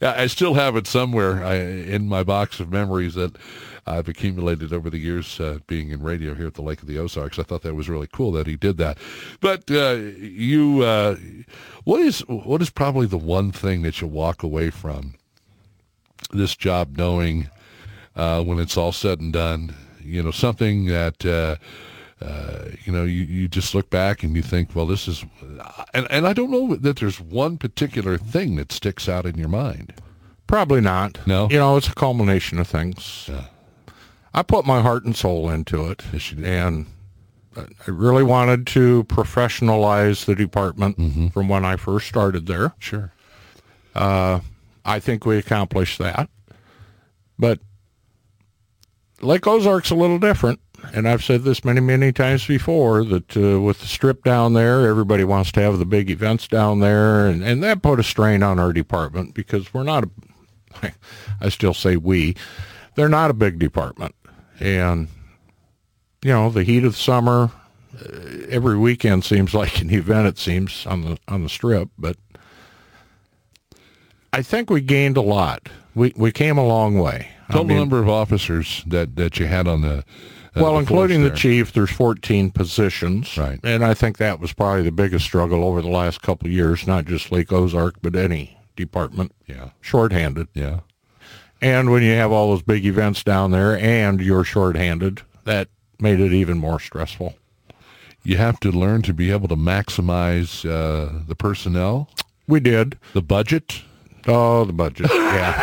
I still have it somewhere I, in my box of memories that I've accumulated over the years uh, being in radio here at the Lake of the Ozarks. I thought that was really cool that he did that. But uh, you, uh, what is what is probably the one thing that you walk away from this job knowing uh, when it's all said and done? You know, something that. Uh, uh, you know, you, you just look back and you think, well, this is, and, and I don't know that there's one particular thing that sticks out in your mind. Probably not. No? You know, it's a culmination of things. Yeah. I put my heart and soul into it. Yes, you did. And I I really wanted to professionalize the department Mm-hmm. from when I first started there. Sure. Uh, I think we accomplished that. But Lake Ozark's a little different. And I've said this many, many times before that uh, with the strip down there, everybody wants to have the big events down there. And, and that put a strain on our department because we're not a, I still say we, they're not a big department. And, you know, the heat of summer, uh, every weekend seems like an event, it seems, on the, on the strip. But I think we gained a lot. We, we came a long way. I Total mean- number of officers that, that you had on the. uh, well, the including the chief, there's 14 positions. Right. And I think that was probably the biggest struggle over the last couple of years, not just Lake Ozark, but any department. Yeah. Shorthanded. Yeah. And when you have all those big events down there and you're shorthanded, that made it even more stressful. You have to learn to be able to maximize uh, the personnel, We did. the budget. Oh, the budget. Yeah.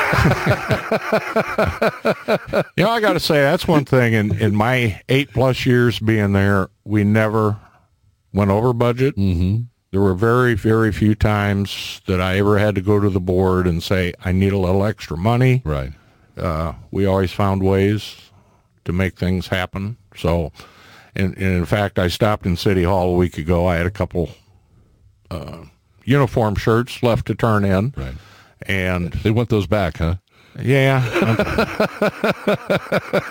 you know, I got to say, that's one thing in, in my eight plus years being there, we never went over budget. Mm-hmm. There were very, very few times that I ever had to go to the board and say, I need a little extra money. Right. Uh, we always found ways to make things happen. So, and, and in fact, I stopped in City Hall a week ago. I had a couple uh, uniform shirts left to turn in. Right. And They want those back, huh? yeah,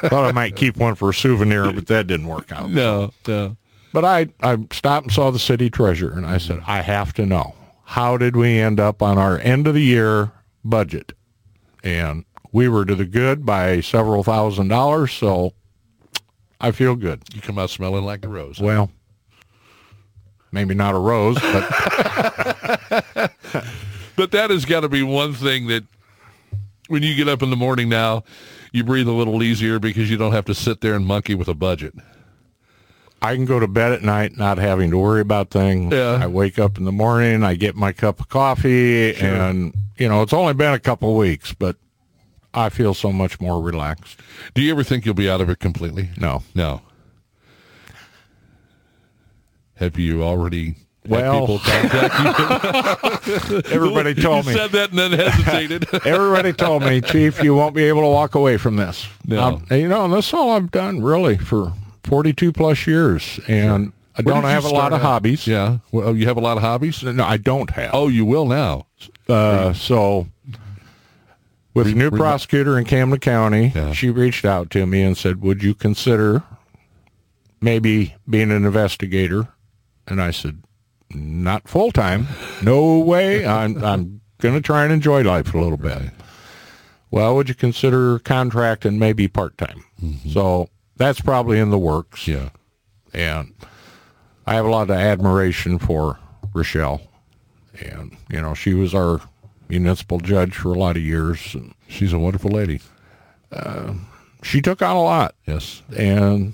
thought I might keep one for a souvenir, but that didn't work out. No. No. But I, I stopped and saw the city treasurer, and I said, mm-hmm. I have to know. How did we end up on our end of the year budget? And we were to the good by several thousand dollars, so I feel good. You come out smelling like a rose. Well, maybe not a rose, but But that has got to be one thing that when you get up in the morning now, you breathe a little easier because you don't have to sit there and monkey with a budget. I can go to bed at night not having to worry about things. Yeah. I wake up in the morning, I get my cup of coffee, and you know it's only been a couple of weeks, but I feel so much more relaxed. Do you ever think you'll be out of it completely? No. No. Have you already Well- people contact you? Everybody told you me. said that and then hesitated. Everybody told me, Chief, you won't be able to walk away from this. No. Um, you know, and that's all I've done really for 42 plus years, and I Where don't have a lot of out? hobbies. yeah. Well, you have a lot of hobbies? No, I don't have. Oh, you will now. Uh, so with the new re- prosecutor in Camden County, Yeah. she reached out to me and said, "Would you consider maybe being an investigator?" And I said, "Not full time. No way. I'm I'm going to try and enjoy life a little bit." Well, would you consider contract and maybe part time? So that's probably in the works. Yeah. And I have a lot of admiration for Rochelle. And, you know, she was our municipal judge for a lot of years. And She's a wonderful lady. Um, she took on a lot. Yes. And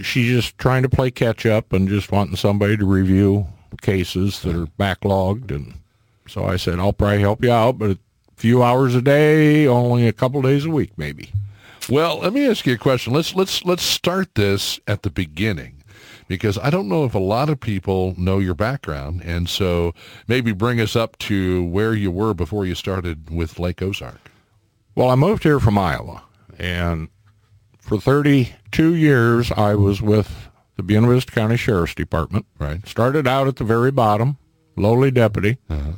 she's just trying to play catch up and just wanting somebody to review cases that are backlogged. And so I said, I'll probably help you out, but a few hours a day, only a couple days a week, maybe. Well, let me ask you a question. Let's let's let's start this at the beginning because I don't know if a lot of people know your background and so maybe bring us up to where you were before you started with Lake Ozark. Well, I moved here from Iowa, and for 32 years, I was with the Buena Vista County Sheriff's Department. Right. Started out at the very bottom, lowly deputy. Uh-huh.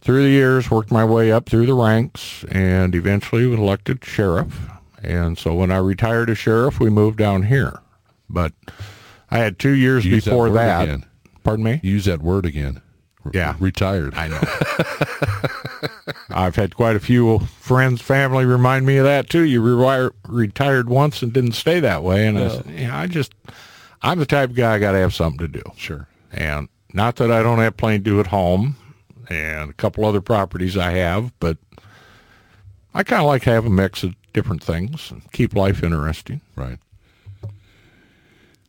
Through the years, worked my way up through the ranks, and eventually was elected sheriff. And so when I retired as sheriff, we moved down here. But I had two years Use that before that. again. Pardon me? Use that word again. Yeah. Retired. I know. I've had quite a few friends, family remind me of that too. You rewire, retired once and didn't stay that way, and I, said, yeah, I just, I'm the type of guy I got to have something to do. Sure. And not that I don't have plenty to do at home, and a couple other properties I have, but I kind of like to have a mix of different things and keep life interesting. Right.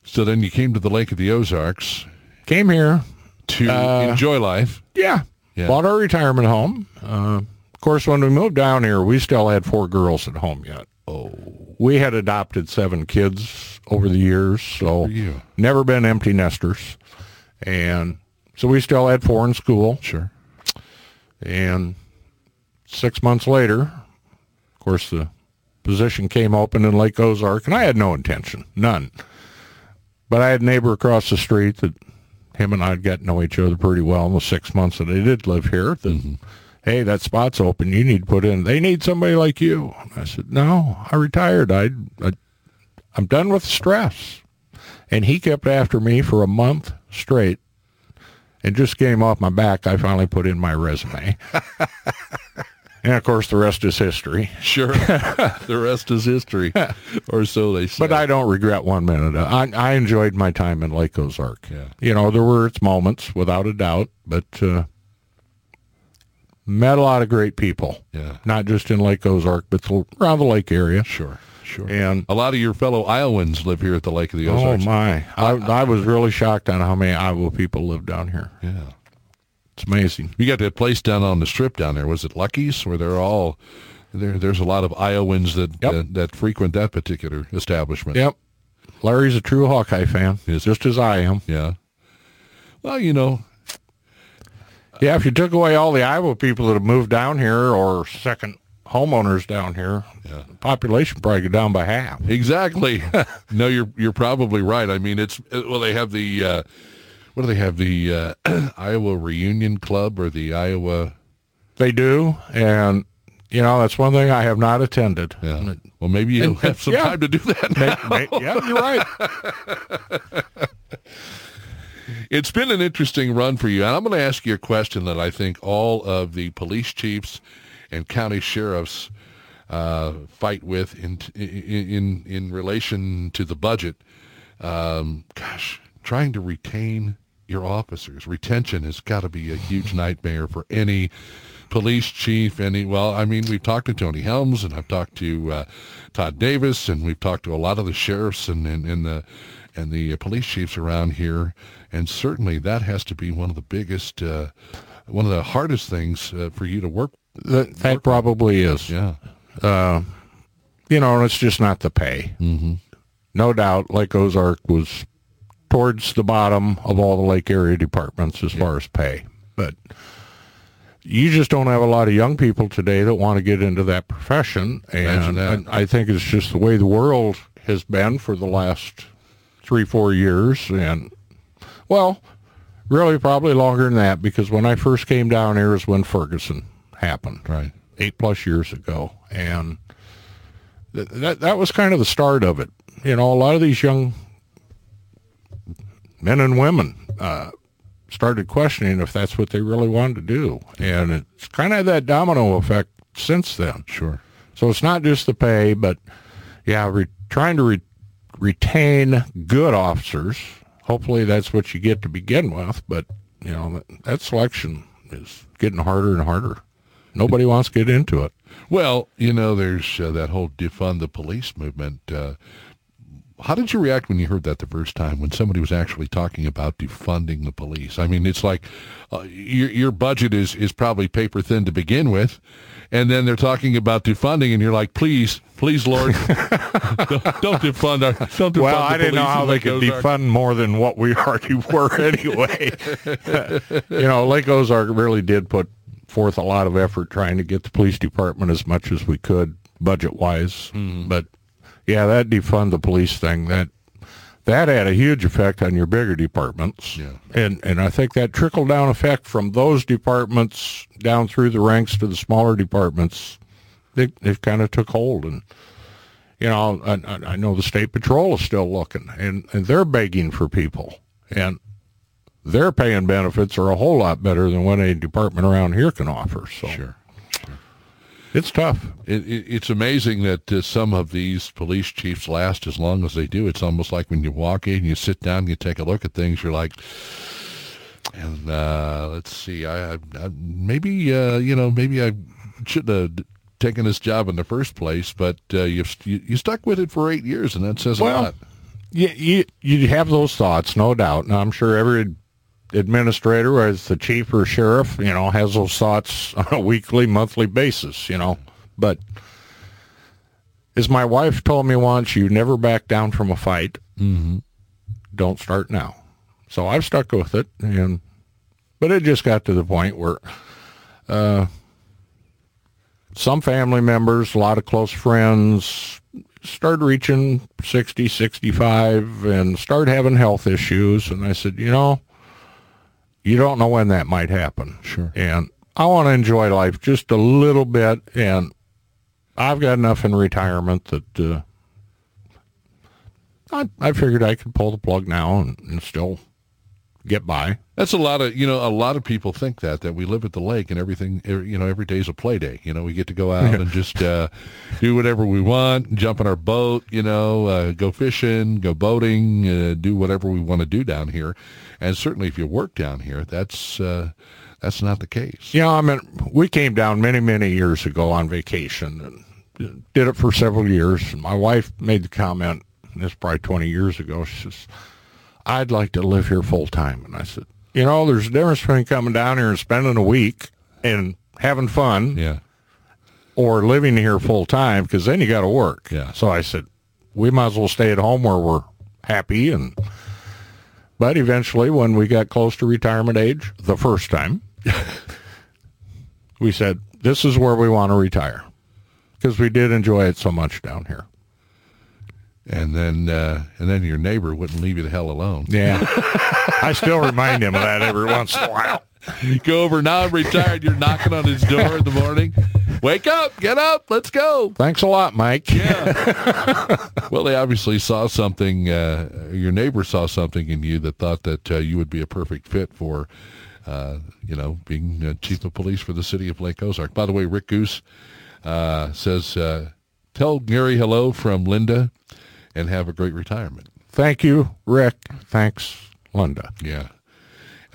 So then you came to the Lake of the Ozarks Came here, to Uh, enjoy life. Yeah. Yeah. Bought our retirement home. Uh, of course, when we moved down here, we still had four girls at home yet. Oh. We had adopted seven kids over the years, so never been empty nesters. And so we still had four in school. Sure. And six months later, of course, the position came open in Lake Ozark, and I had no intention, none. But I had a neighbor across the street that him and I'd got to know each other pretty well in the six months that I did live here. That, mm-hmm. hey, that spot's open. You need to put in. They need somebody like you. And I said, no, I retired. I, I, I'm done with stress. And he kept after me for a month straight and just came off my back. I finally put in my resume. and of course, the rest is history. Sure. the rest is history, or so they say. But I don't regret one minute. I, I enjoyed my time in Lake Ozark. Yeah. You know, there were its moments, without a doubt, but uh, met a lot of great people. Yeah. Not just in Lake Ozark, but around the lake area. Sure. Sure. And a lot of your fellow Iowans live here at the Lake of the Ozarks. oh Ozarks. my, I, I was really shocked on how many Iowa people live down here. Yeah. It's amazing. You got that place down on the strip down there. Was it Lucky's? Where they're all there? There's a lot of Iowans that Yep. that, that frequent that particular establishment. Yep. Larry's a true Hawkeye fan, Is- just as I am. Yeah. Well, you know, Yeah, if you took away all the Iowa people that have moved down here or second homeowners down here, the population probably go down by half. exactly. no, you're you're probably right. I mean, it's well, they have the uh, what do they have the uh, Iowa Reunion Club or the Iowa? They do, and you know that's one thing I have not attended. Yeah. Well, maybe you'll And- have some yeah. time to do that. May- may- yeah, you're right. It's been an interesting run for you, and I'm going to ask you a question that I think all of the police chiefs and county sheriffs uh, fight with in in in relation to the budget. Um, gosh, trying to retain your officers, retention has got to be a huge nightmare for any police chief. Any well, I mean, we've talked to Tony Helms, and I've talked to uh, Todd Davis, and we've talked to a lot of the sheriffs and in, in the and the police chiefs around here, and certainly that has to be one of the biggest, uh, one of the hardest things uh, for you to work. That, that probably is. Yeah. Uh, you know, it's just not the pay. Mm-hmm. No doubt, Lake Ozark was towards the bottom of all the lake area departments as yeah. far as pay, but you just don't have a lot of young people today that want to get into that profession. And I think it's just the way the world has been for the last three, four years. And, well, really probably longer than that because when I first came down here is when Ferguson happened. Right. Eight plus years ago. And th- that, that was kind of the start of it. You know, a lot of these young men and women, uh, started questioning if that's what they really wanted to do. And it's kind of that domino effect since then. Sure. So it's not just the pay, but yeah, re- trying to re- retain good officers. Hopefully that's what you get to begin with, but you know that, that selection is getting harder and harder. Nobody wants to get into it. Well, you know, there's uh, that whole defund the police movement. Uh, how did you react when you heard that the first time when somebody was actually talking about defunding the police? I mean, it's like uh, your your budget is is probably paper thin to begin with, and then they're talking about defunding, and you're like, please, please, Lord, don't, don't, defund our. Don't defund well, I didn't know how they could Ozark. defund more than what we already were anyway. you know, Lake Ozark really did put forth a lot of effort trying to get the police department as much as we could budget wise, mm-hmm. but yeah, that defund the police thing that that had a huge effect on your bigger departments. Yeah. And and I think that trickle down effect from those departments down through the ranks to the smaller departments, it, it kind of took hold. And, you know, I, I know the state patrol is still looking and, and they're begging for people. And their pay and benefits are a whole lot better than what a department around here can offer. So. Sure. It's tough. It, it, it's amazing that uh, some of these police chiefs last as long as they do. It's almost like when you walk in, you sit down, you take a look at things, you're like, and uh, let's see, I, I, maybe uh, you know maybe I shouldn't have taken this job in the first place, but uh, you, you stuck with it for eight years, and that says well, a lot. You, you you have those thoughts, no doubt. And I'm sure every administrator, as the chief or sheriff, you know, has those thoughts on a weekly, monthly basis, you know. But as my wife told me once, you never back down from a fight. Mm-hmm. Don't start now. So I've stuck with it, and but it just got to the point where uh, some family members, a lot of close friends, started reaching 60, 65 and started having health issues. And I said, you know, you don't know when that might happen. Sure. And I want to enjoy life just a little bit, and I've got enough in retirement that uh, I, I figured I could pull the plug now and, and still get by. That's a lot of you know a lot of people think that that we live at the lake and everything you know every day's a play day. You know we get to go out and just uh, do whatever we want, jump in our boat, you know, uh, go fishing, go boating, uh, do whatever we want to do down here. And certainly if you work down here, that's uh, that's not the case. Yeah, I mean we came down many many years ago on vacation and did it for several years. My wife made the comment. This probably twenty years ago. She says, "I'd like to live here full time," and I said you know, there's a difference between coming down here and spending a week and having fun. Yeah. Or living here full time because then you got to work. Yeah. So I said, we might as well stay at home where we're happy and. But eventually, when we got close to retirement age, the first time, we said, this is where we want to retire because we did enjoy it so much down here and then uh, and then your neighbor wouldn't leave you the hell alone. Yeah, I still remind him of that every once in a while. You go over now. I'm retired. You're knocking on his door in the morning. Wake up! Get up! Let's go. Thanks a lot, Mike. Yeah. well, they obviously saw something. Uh, your neighbor saw something in you that thought that uh, you would be a perfect fit for, uh, you know, being chief of police for the city of Lake Ozark. By the way, Rick Goose uh, says, uh, "Tell Gary hello from Linda." and have a great retirement. Thank you, Rick. Thanks, Linda. Yeah.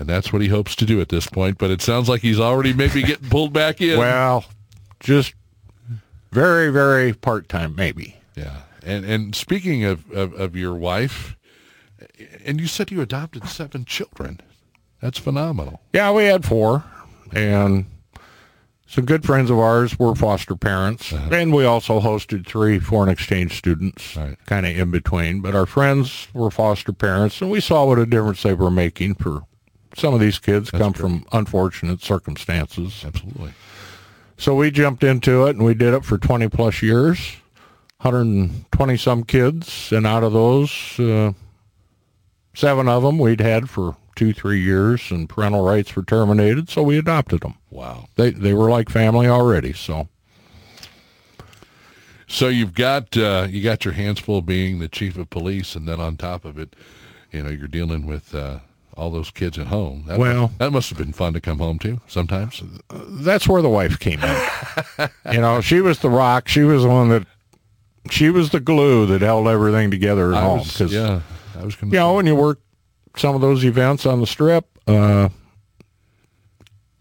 And that's what he hopes to do at this point, but it sounds like he's already maybe getting pulled back in. Well, just very, very part time, maybe. Yeah. And and speaking of, of, of your wife, and you said you adopted seven children. That's phenomenal. Yeah, we had four, and some good friends of ours were foster parents, uh-huh. and we also hosted three foreign exchange students, right. kind of in between. But our friends were foster parents, and we saw what a difference they were making for some of these kids. That's come from unfortunate circumstances. Absolutely. So we jumped into it, and we did it for 20 plus years. 120 some kids, and out of those, uh, seven of them we'd had for two, three years, and parental rights were terminated, so we adopted them. Wow, they they were like family already. So, so you've got uh, you got your hands full being the chief of police, and then on top of it, you know, you're dealing with. Uh, all those kids at home. That well, must, that must have been fun to come home to sometimes. That's where the wife came in. you know, she was the rock. She was the one that she was the glue that held everything together at I home. Cause, yeah, I was. You know, when you work some of those events on the strip, uh,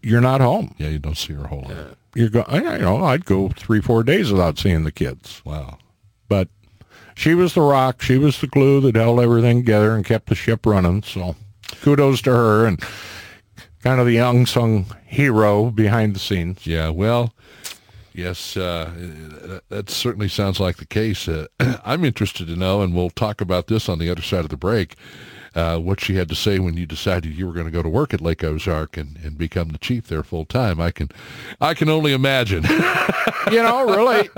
you're not home. Yeah, you don't see her whole lot. You're go. You know, I'd go three, four days without seeing the kids. Wow. But she was the rock. She was the glue that held everything together and kept the ship running. So, kudos to her and kind of the unsung hero behind the scenes. Yeah. Well Yes, uh, that certainly sounds like the case. Uh, I'm interested to know, and we'll talk about this on the other side of the break, uh, what she had to say when you decided you were going to go to work at Lake Ozark and, and become the chief there full time. I can, I can only imagine. you know, really,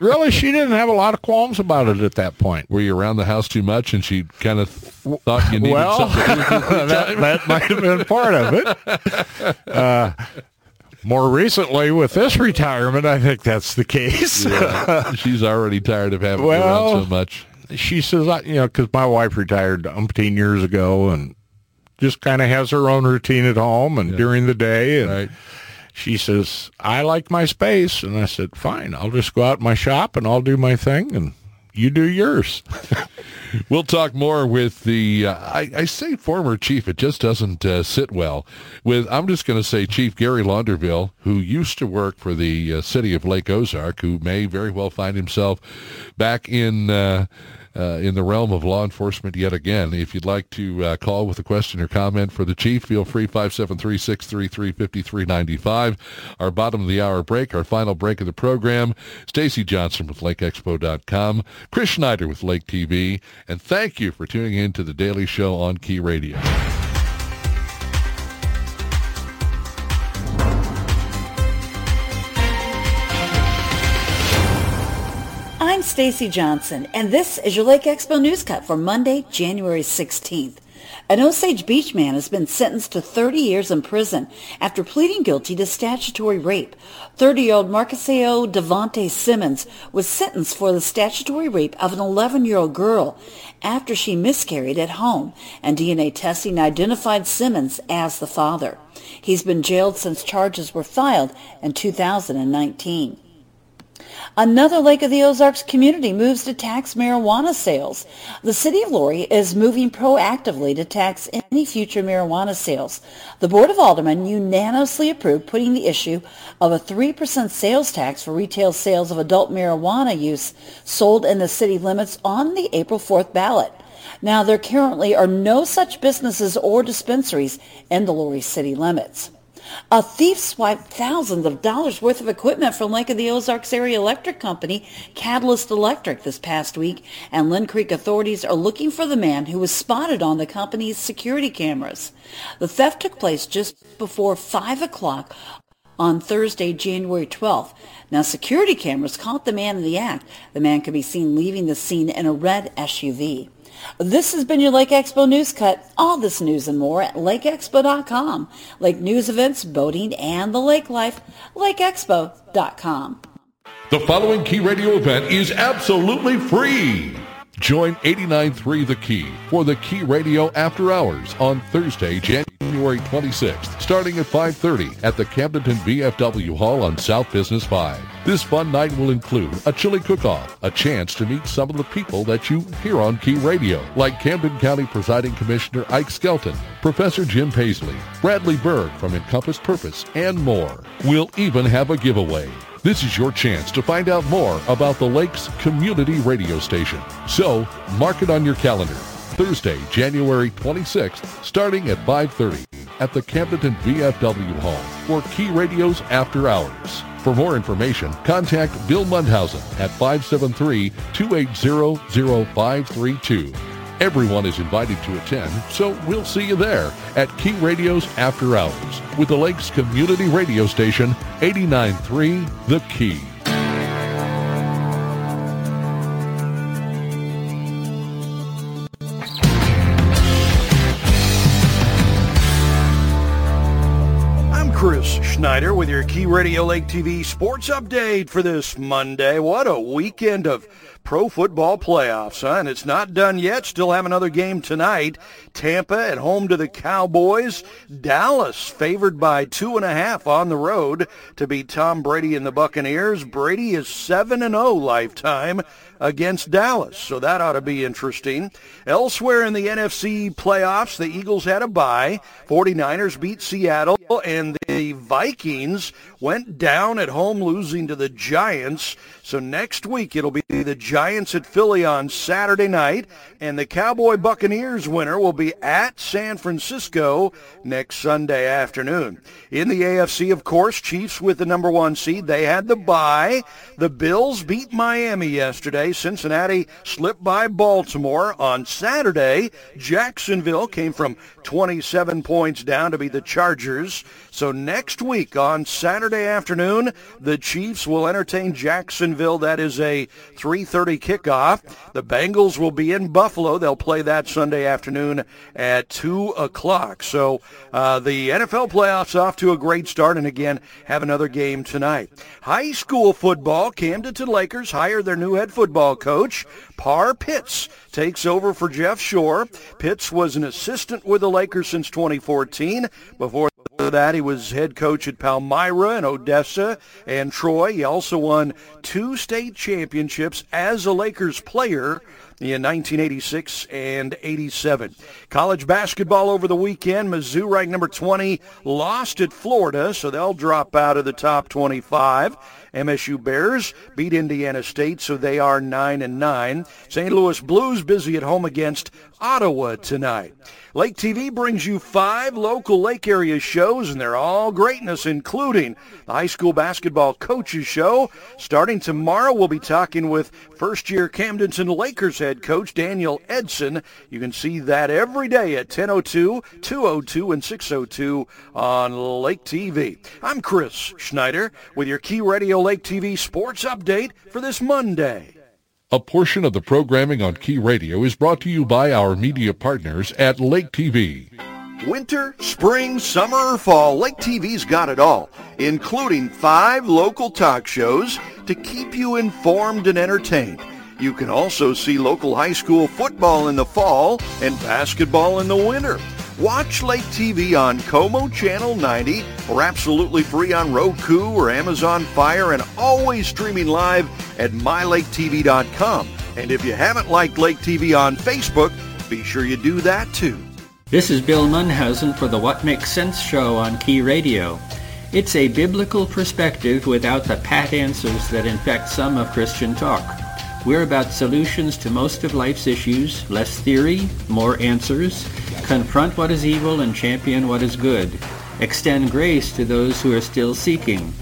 really, she didn't have a lot of qualms about it at that point. Were you around the house too much, and she kind of thought you needed well, something? that, that might have been part of it. Uh, more recently, with this retirement, I think that's the case. yeah. She's already tired of having well, around so much. She says, I, you know, because my wife retired umpteen years ago and just kind of has her own routine at home and yeah. during the day. And right. she says, I like my space. And I said, fine, I'll just go out in my shop and I'll do my thing and you do yours. we'll talk more with the, uh, I, I, say former chief, it just doesn't uh, sit well. With, I'm just going to say Chief Gary Launderville, who used to work for the uh, city of Lake Ozark, who may very well find himself back in uh, in the realm of law enforcement yet again. If you'd like to uh, call with a question or comment for the chief, feel free 573-633-5395. Our bottom of the hour break, our final break of the program. Stacy Johnson with LakeExpo.com, Chris Schneider with Lake TV, and thank you for tuning in to the Daily Show on Key Radio. Stacy Johnson, and this is your Lake Expo News Cut for Monday, January 16th. An Osage Beach man has been sentenced to 30 years in prison after pleading guilty to statutory rape. 30-year-old Marcuseo Devonte Simmons was sentenced for the statutory rape of an 11-year-old girl after she miscarried at home, and DNA testing identified Simmons as the father. He's been jailed since charges were filed in 2019. Another Lake of the Ozarks community moves to tax marijuana sales. The city of Laurie is moving proactively to tax any future marijuana sales. The Board of Aldermen unanimously approved putting the issue of a 3% sales tax for retail sales of adult marijuana use sold in the city limits on the April 4th ballot. Now, there currently are no such businesses or dispensaries in the Laurie city limits. A thief swiped thousands of dollars worth of equipment from Lake of the Ozarks Area Electric Company, Catalyst Electric, this past week, and Linn Creek authorities are looking for the man who was spotted on the company's security cameras. The theft took place just before 5 o'clock on Thursday, January 12th. Now, security cameras caught the man in the act. The man could be seen leaving the scene in a red SUV. This has been your Lake Expo News Cut. All this news and more at lakeexpo.com. Lake news events, boating, and the lake life, lakeexpo.com. The following Key Radio event is absolutely free. Join 89.3 The Key for the Key Radio After Hours on Thursday, January 26th, starting at 5.30 at the Camdenton VFW Hall on South Business 5. This fun night will include a chili cook-off, a chance to meet some of the people that you hear on Key Radio, like Camden County Presiding Commissioner Ike Skelton, Professor Jim Paisley, Bradley Berg from Encompassed Purpose, and more. We'll even have a giveaway. This is your chance to find out more about the Lakes Community Radio Station. So, mark it on your calendar. Thursday, January 26th, starting at 5.30 at the Camdenton VFW Hall for Key Radio's After Hours. For more information, contact Bill Mundhausen at 573-280-0532. Everyone is invited to attend, so we'll see you there at Key Radio's After Hours with the Lakes Community Radio Station 89.3 The Key. I'm Chris Schneider with your Key Radio Lake TV sports update for this Monday. What a weekend of pro football playoffs, huh? And it's not done yet. Still have another game tonight. Tampa at home to the Cowboys. Dallas favored by two and a half on the road to beat Tom Brady and the Buccaneers. Brady is 7 and 0 lifetime against Dallas. So that ought to be interesting. Elsewhere in the NFC playoffs, the Eagles had a bye. 49ers beat Seattle and the Vikings went down at home losing to the Giants. So next week it'll be the Giants at Philly on Saturday night and the Cowboy Buccaneers winner will be at San Francisco next Sunday afternoon. In the AFC, of course, Chiefs with the number one seed. They had the bye. The Bills beat Miami yesterday. Cincinnati slipped by Baltimore. On Saturday, Jacksonville came from 27 points down to be the Chargers. So next week on Saturday afternoon, the Chiefs will entertain Jacksonville. That is a 3.30 kickoff. The Bengals will be in Buffalo. They'll play that Sunday afternoon at 2 o'clock. So uh, the NFL playoffs off to a great start and again have another game tonight. High school football, Camdenton Lakers hire their new head football coach. Parr Pitts takes over for Jeff Shore. Pitts was an assistant with the Lakers since 2014. Before that, he was head coach at Palmyra and Odessa and Troy. He also won two state championships as a Lakers player in 1986 and 87. College basketball over the weekend. Mizzou ranked number 20 lost at Florida, so they'll drop out of the top 25. MSU Bears beat Indiana State, so they are 9 and 9. St. Louis Blues busy at home against Ottawa tonight. Lake TV brings you five local lake area shows, and they're all greatness, including the high school basketball coaches show. Starting tomorrow, we'll be talking with first-year Camdenton Lakers head coach Daniel Edson. You can see that every day at 10:02, 202, and 602 on Lake TV. I'm Chris Schneider with your Key Radio Lake TV sports update for this Monday. A portion of the programming on Key Radio is brought to you by our media partners at Lake TV. Winter, spring, summer, or fall, Lake TV's got it all, including five local talk shows to keep you informed and entertained. You can also see local high school football in the fall and basketball in the winter. Watch Lake TV on Como Channel 90 or absolutely free on Roku or Amazon Fire and always streaming live at mylaketv.com. And if you haven't liked Lake TV on Facebook, be sure you do that too. This is Bill Munhausen for the What Makes Sense show on Key Radio. It's a biblical perspective without the pat answers that infect some of Christian talk. We're about solutions to most of life's issues, less theory, more answers, confront what is evil and champion what is good, extend grace to those who are still seeking.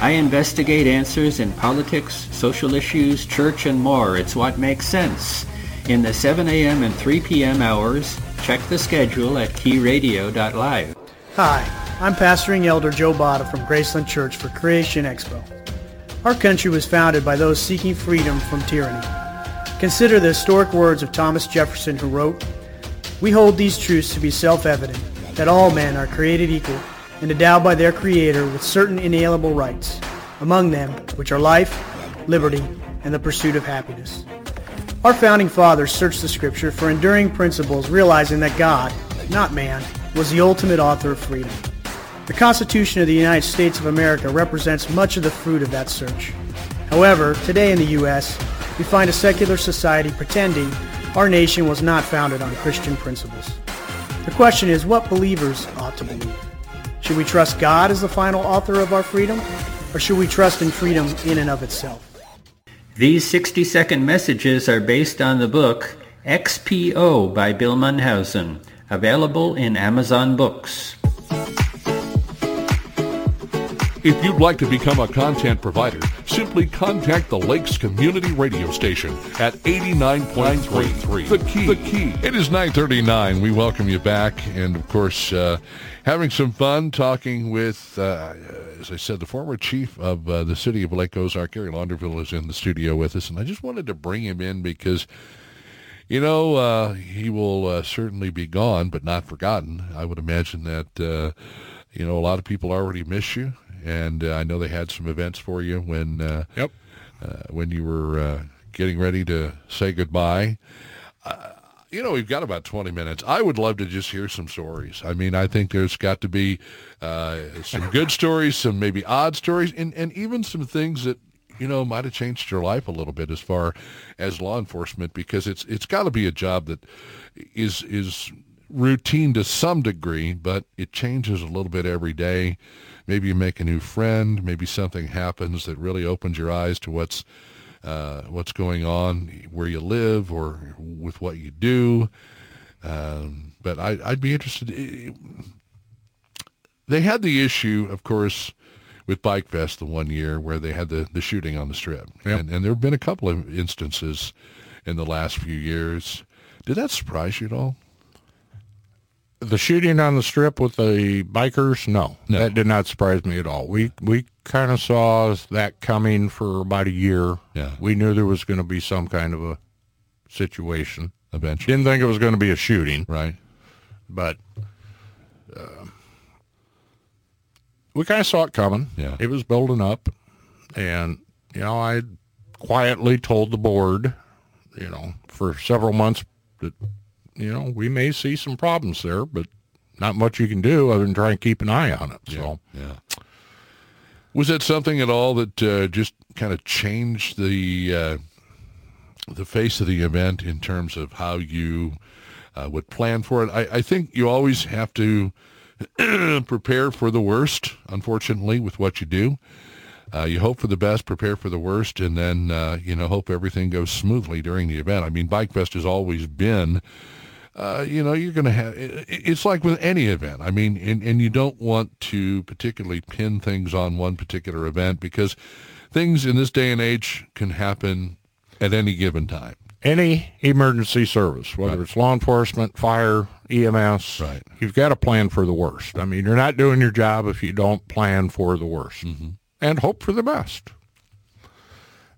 I investigate answers in politics, social issues, church, and more. It's what makes sense. In the 7 a.m. and 3 p.m. hours, check the schedule at keyradio.live. Hi, I'm pastoring elder Joe Botta from Graceland Church for Creation Expo. Our country was founded by those seeking freedom from tyranny. Consider the historic words of Thomas Jefferson who wrote, We hold these truths to be self-evident, that all men are created equal and endowed by their Creator with certain inalienable rights, among them which are life, liberty, and the pursuit of happiness. Our founding fathers searched the scripture for enduring principles, realizing that God, not man, was the ultimate author of freedom. The Constitution of the United States of America represents much of the fruit of that search. However, today in the U.S., we find a secular society pretending our nation was not founded on Christian principles. The question is what believers ought to believe. Should we trust God as the final author of our freedom, or should we trust in freedom in and of itself? These 60-second messages are based on the book XPO by Bill Munhausen, available in Amazon Books. If you'd like to become a content provider, simply contact the Lakes Community Radio Station at 89.33. The Key. The Key. It is 939. We welcome you back. And, of course, uh, having some fun talking with, uh, as I said, the former chief of uh, the city of Lake Ozark, Gary Launderville, is in the studio with us. And I just wanted to bring him in because you know, uh, he will uh, certainly be gone, but not forgotten. I would imagine that, uh, you know, a lot of people already miss you, and uh, I know they had some events for you when, uh, yep, uh, when you were getting ready to say goodbye. you know, we've got about 20 minutes. I would love to just hear some stories. I mean, I think there's got to be some good stories, some maybe odd stories, and, and even some things that you know, might have changed your life a little bit as far as law enforcement because it's it's got to be a job that is is routine to some degree, but it changes a little bit every day. Maybe you make a new friend. Maybe something happens that really opens your eyes to what's uh, what's going on where you live or with what you do. Um, but I, I'd be interested. They had the issue, of course, with Bike Fest the one year where they had the, the shooting on the strip. Yep. And, and there have been a couple of instances in the last few years. Did that surprise you at all? The shooting on the strip with the bikers, no, no. that did not surprise me at all. We we kind of saw that coming for about a year. Yeah, we knew there was going to be some kind of a situation eventually. Didn't think it was going to be a shooting, right? But uh, we kind of saw it coming. Yeah. It was building up. And, you know, I quietly told the board, you know, for several months that, you know, we may see some problems there, but not much you can do other than try and keep an eye on it. So, yeah. yeah. Was that something at all that uh, just kind of changed the uh, the face of the event in terms of how you uh, would plan for it? I, I think you always have to prepare for the worst, unfortunately, with what you do. Uh, you hope for the best, prepare for the worst, and then, uh, you know, hope everything goes smoothly during the event. I mean, Bike Fest has always been, uh, you know, you're going to have, it, it's like with any event. I mean, and, and you don't want to particularly pin things on one particular event because things in this day and age can happen at any given time any emergency service, whether right. it's law enforcement, fire, EMS, right. you've got to plan for the worst. I mean, you're not doing your job if you don't plan for the worst mm-hmm. and hope for the best.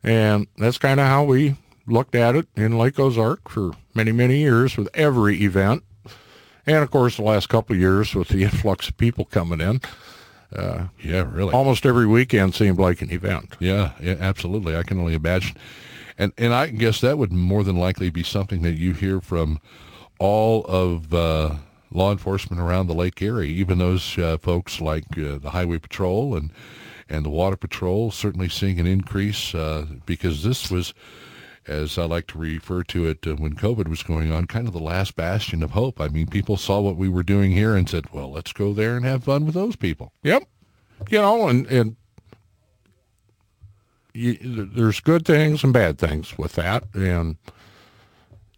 And that's kind of how we looked at it in Lake Ozark for many, many years with every event. And of course, the last couple of years with the influx of people coming in. Uh, yeah, really. Almost every weekend seemed like an event. Yeah, yeah, absolutely. I can only imagine. And and I guess that would more than likely be something that you hear from all of uh, law enforcement around the lake area, even those uh, folks like uh, the Highway Patrol and and the Water Patrol, certainly seeing an increase uh, because this was, as I like to refer to it, uh, when COVID was going on, kind of the last bastion of hope. I mean, people saw what we were doing here and said, "Well, let's go there and have fun with those people." Yep, you know, and and you, there's good things and bad things with that, and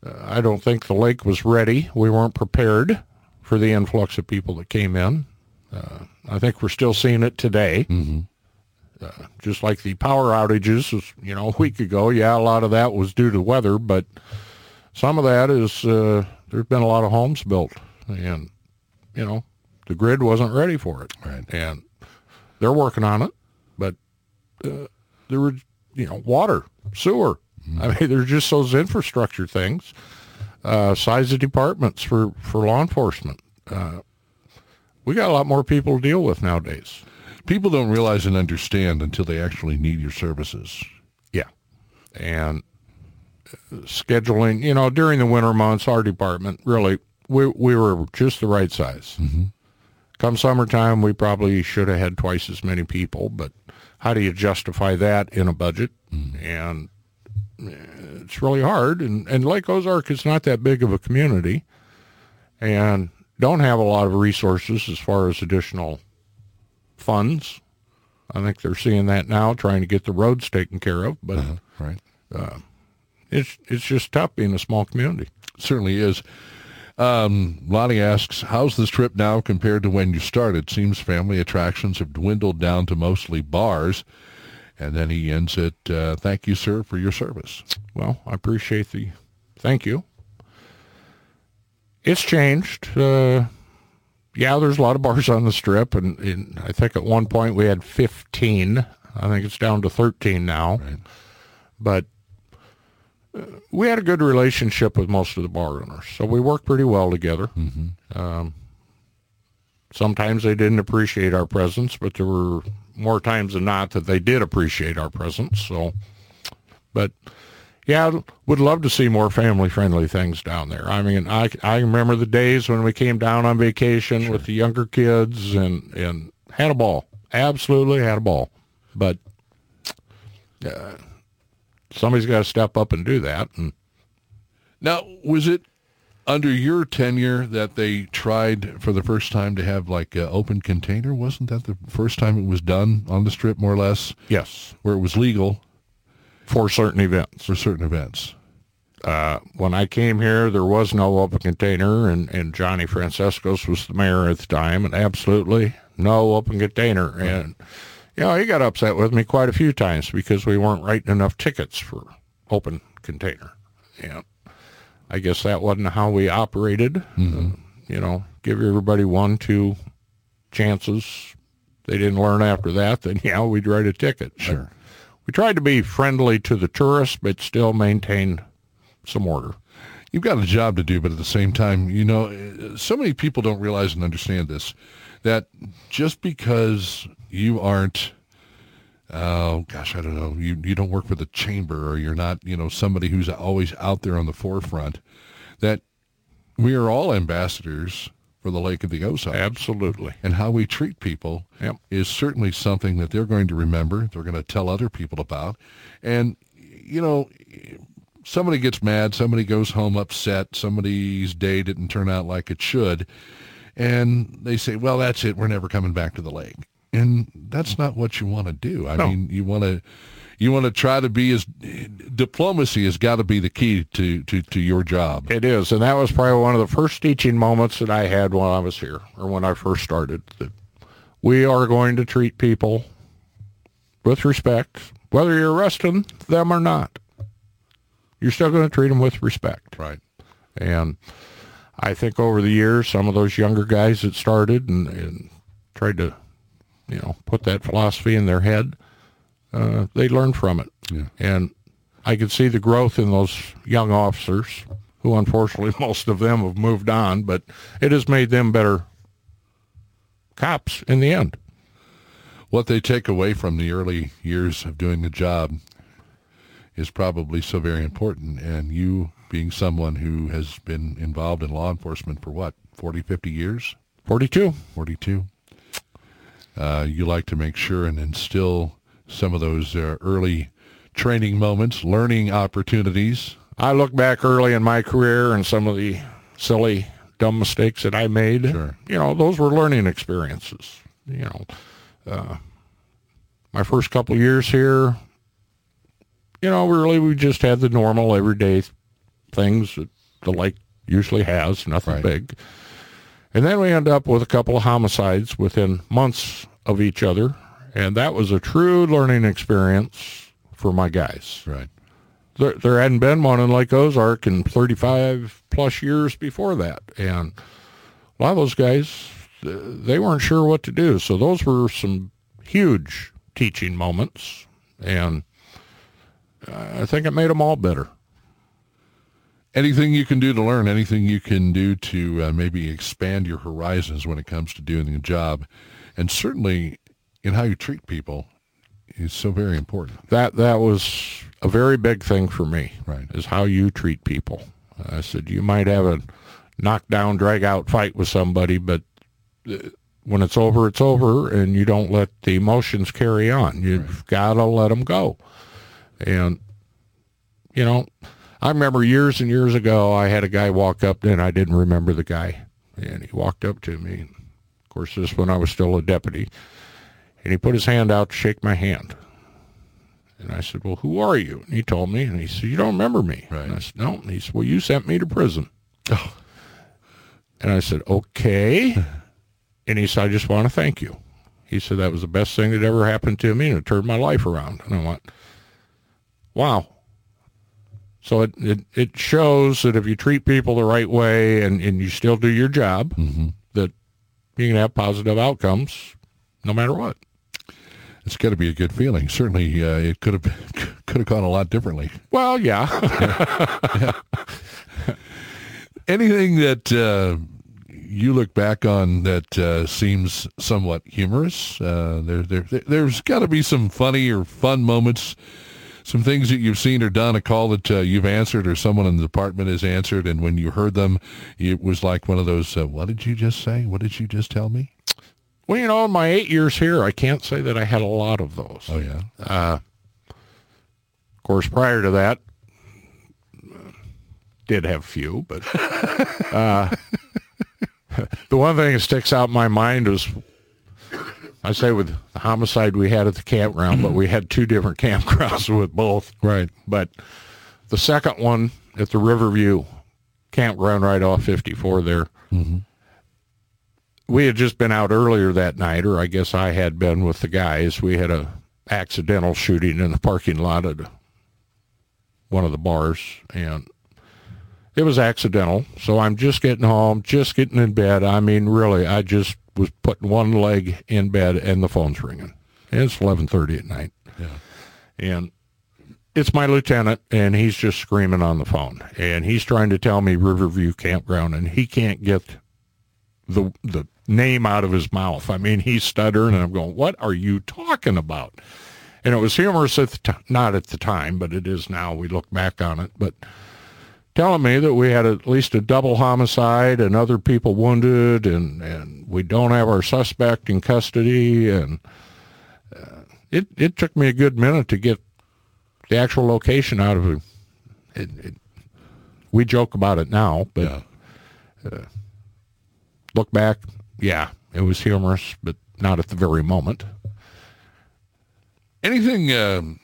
uh, I don't think the lake was ready. We weren't prepared for the influx of people that came in. Uh, I think we're still seeing it today. Mm-hmm. Uh, just like the power outages, you know, a week ago. Yeah, a lot of that was due to weather, but some of that is uh, there's been a lot of homes built, and you know, the grid wasn't ready for it. Right. And they're working on it, but uh, there were, you know, water, sewer. Mm-hmm. I mean, there's just those infrastructure things. Uh, size of departments for, for law enforcement. Uh, we got a lot more people to deal with nowadays. People don't realize and understand until they actually need your services. Yeah. And uh, scheduling, you know, during the winter months, our department really, we, we were just the right size. Mm-hmm. Come summertime, we probably should have had twice as many people, but how do you justify that in a budget? Mm. And eh, it's really hard. And, and Lake Ozark is not that big of a community and don't have a lot of resources as far as additional funds. I think they're seeing that now, trying to get the roads taken care of. But uh-huh. right, uh, it's it's just tough being a small community. certainly is. Um, Lonnie asks, how's this trip now compared to when you started? Seems family attractions have dwindled down to mostly bars. And then he ends it, uh, thank you, sir, for your service. Well, I appreciate the thank you. It's changed. Uh, yeah, there's a lot of bars on the strip, and, and, I think at one point we had 15. I think it's down to 13 now. Right. But uh, we had a good relationship with most of the bar owners, so we worked pretty well together. Mm-hmm. Um, sometimes they didn't appreciate our presence, but there were more times than not that they did appreciate our presence. So, but yeah, would love to see more family friendly things down there. I mean, I, I remember the days when we came down on vacation sure. with the younger kids and, and had a ball. Absolutely had a ball. But uh, somebody's got to step up and do that. And now, was it under your tenure that they tried for the first time to have like an open container? Wasn't that the first time it was done on the strip, more or less? Yes, where it was legal for certain events. For certain events. Uh, when I came here, there was no open container, and, and Johnny Franzeskos was the mayor at the time, and absolutely no open container. And, you know, he got upset with me quite a few times because we weren't writing enough tickets for open container. Yeah. I guess that wasn't how we operated. Mm-hmm. Uh, you know, give everybody one, two chances. They didn't learn after that, then yeah, we'd write a ticket. Sure. But we tried to be friendly to the tourists, but still maintain some order. You've got a job to do, but at the same time, you know, so many people don't realize and understand this, that just because you aren't oh gosh, I don't know, you you don't work for the chamber or you're not, you know, somebody who's always out there on the forefront, that we are all ambassadors for the Lake of the Ozarks. Absolutely. And how we treat people yep. is certainly something that they're going to remember. They're going to tell other people about. And, you know, somebody gets mad, somebody goes home upset, somebody's day didn't turn out like it should. And they say, well, that's it. We're never coming back to the lake and that's not what you want to do. I no. mean, you want to you want to try to be as diplomacy has got to be the key to, to, to your job. It is, and that was probably one of the first teaching moments that I had when I was here or when I first started. That we are going to treat people with respect, whether you're arresting them or not. You're still going to treat them with respect, right? And I think over the years, some of those younger guys that started and, and tried to you know, put that philosophy in their head, uh, they learn from it. Yeah. And I could see the growth in those young officers, who unfortunately most of them have moved on, but it has made them better cops in the end. What they take away from the early years of doing the job is probably so very important. And you being someone who has been involved in law enforcement for what, 40, 50 years? 42. 42 uh, you like to make sure and instill some of those uh, early training moments, learning opportunities. I look back early in my career and some of the silly, dumb mistakes that I made. Sure. You know, those were learning experiences. You know, uh, my first couple years here, you know, really we just had the normal everyday things that the lake usually has, nothing right. big. And then we end up with a couple of homicides within months of each other. And that was a true learning experience for my guys. Right. There, there hadn't been one in Lake Ozark in 35 plus years before that. And a lot of those guys, they weren't sure what to do. So those were some huge teaching moments. And I think it made them all better anything you can do to learn, anything you can do to uh, maybe expand your horizons when it comes to doing the job, and certainly in how you treat people is so very important. That that was a very big thing for me. Right, is how you treat people. I said you might have a knockdown, drag out fight with somebody, but uh, when it's over, it's over, and you don't let the emotions carry on. You've right. got to let them go, and you know I remember years and years ago, I had a guy walk up and I didn't remember the guy. And he walked up to me. Of course, this when I was still a deputy. And he put his hand out to shake my hand. And I said, well, who are you? And he told me, and he said, you don't remember me. Right. And I said, no. And he said, well, you sent me to prison. Oh. And I said, okay. and he said, I just want to thank you. He said, that was the best thing that ever happened to me, and it turned my life around. And I went, wow. So it, it, it shows that if you treat people the right way and, and you still do your job, mm-hmm. that you can have positive outcomes no matter what. It's got to be a good feeling. Certainly, uh, it could have could have gone a lot differently. Well, yeah. yeah. yeah. Anything that uh, you look back on that uh, seems somewhat humorous? Uh, there, there, there's got to be some funny or fun moments some things that you've seen or done, a call that uh, you've answered or someone in the department has answered, and when you heard them, it was like one of those, uh, what did you just say? What did you just tell me? Well, you know, in my eight years here, I can't say that I had a lot of those. Oh, yeah? Uh, of course, prior to that, did have few, but uh, the one thing that sticks out in my mind is I say with the homicide we had at the campground, but we had two different campgrounds with both. Right. But the second one at the Riverview campground right off 54 there, mm-hmm. We had just been out earlier that night, or I guess I had been with the guys. We had a accidental shooting in the parking lot at one of the bars, and it was accidental. So I'm just getting home, just getting in bed. I mean, really, I just was putting one leg in bed and the phone's ringing. And it's 11:30 at night. Yeah. And it's my lieutenant and he's just screaming on the phone and he's trying to tell me Riverview Campground and he can't get the the name out of his mouth. I mean, he's stuttering and I'm going, "What are you talking about?" And it was humorous at the t- not at the time, but it is now. We look back on it, but telling me that we had at least a double homicide and other people wounded and, and we don't have our suspect in custody. And uh, it, it took me a good minute to get the actual location out of it. it, it we joke about it now, but yeah. uh, look back, yeah, it was humorous, but not at the very moment. Anything um,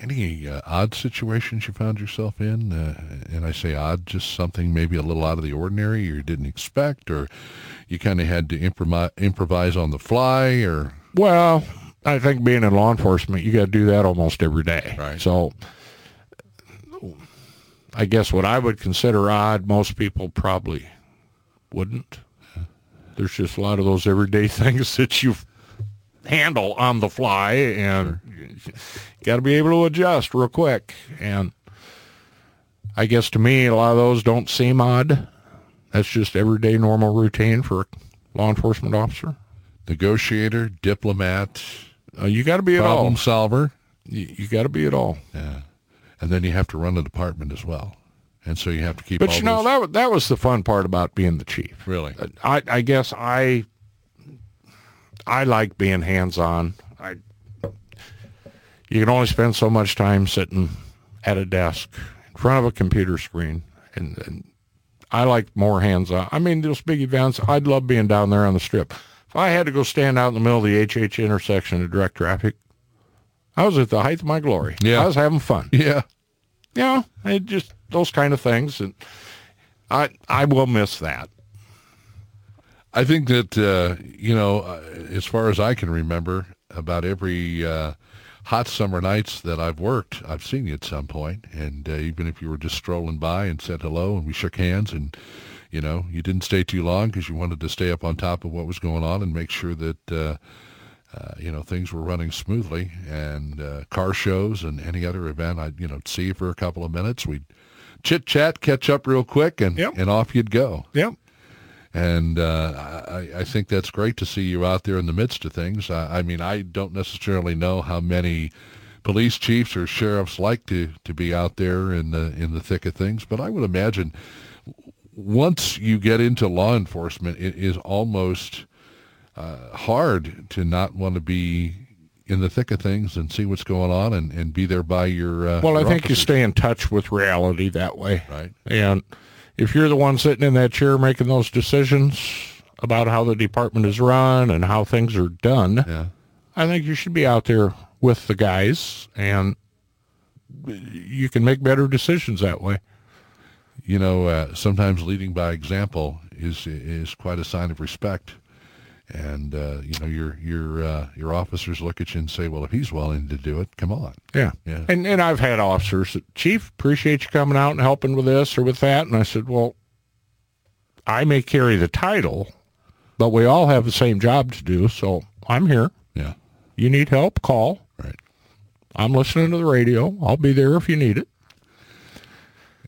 any uh, odd situations you found yourself in? Uh, and I say odd, just something maybe a little out of the ordinary you didn't expect, or you kind of had to improvise, improvise on the fly, or well, I think being in law enforcement, you got to do that almost every day. Right. So, I guess what I would consider odd, most people probably wouldn't. There's just a lot of those everyday things that you handle on the fly, and got to be able to adjust real quick. And I guess to me, a lot of those don't seem odd. That's just everyday normal routine for a law enforcement officer. Negotiator, diplomat. Uh, you got to be a problem at all. solver. You, you got to be at all. Yeah, and then you have to run the department as well, and so you have to keep. It. But you know those... that that was the fun part about being the chief. Really, uh, I I guess I I like being hands on. I you can only spend so much time sitting at a desk in front of a computer screen, and, and I like more hands on. I mean, those big events, I'd love being down there on the strip. If I had to go stand out in the middle of the HH intersection to direct traffic, I was at the height of my glory. Yeah, I was having fun. Yeah, yeah, it just those kind of things, and I I will miss that. I think that uh, you know, uh, as far as I can remember, about every uh, hot summer nights that I've worked, I've seen you at some point, and uh, even if you were just strolling by and said hello and we shook hands, and you know, you didn't stay too long because you wanted to stay up on top of what was going on and make sure that. Uh, uh, you know things were running smoothly, and car shows and any other event, I'd you know see you for a couple of minutes. We'd chit chat, catch up real quick, and yep. and off you'd go. Yep. And uh, I, I, think that's great to see you out there in the midst of things. I, I, mean, I don't necessarily know how many police chiefs or sheriffs like to, to be out there in the in the thick of things, but I would imagine once you get into law enforcement, it is almost uh, hard to not want to be in the thick of things and see what's going on and, and be there by your. Uh, well, your I think officers. you stay in touch with reality that way, right? And if you're the one sitting in that chair making those decisions about how the department is run and how things are done, yeah. I think you should be out there with the guys and you can make better decisions that way. You know, uh, sometimes leading by example is is quite a sign of respect. And uh, you know, your your uh, your officers look at you and say, "Well, if he's willing to do it, come on." Yeah, yeah. And and I've had officers that, Chief, appreciate you coming out and helping with this or with that. And I said, well, I may carry the title, but we all have the same job to do. So I'm here. Yeah. You need help? Call. Right. I'm listening to the radio. I'll be there if you need it.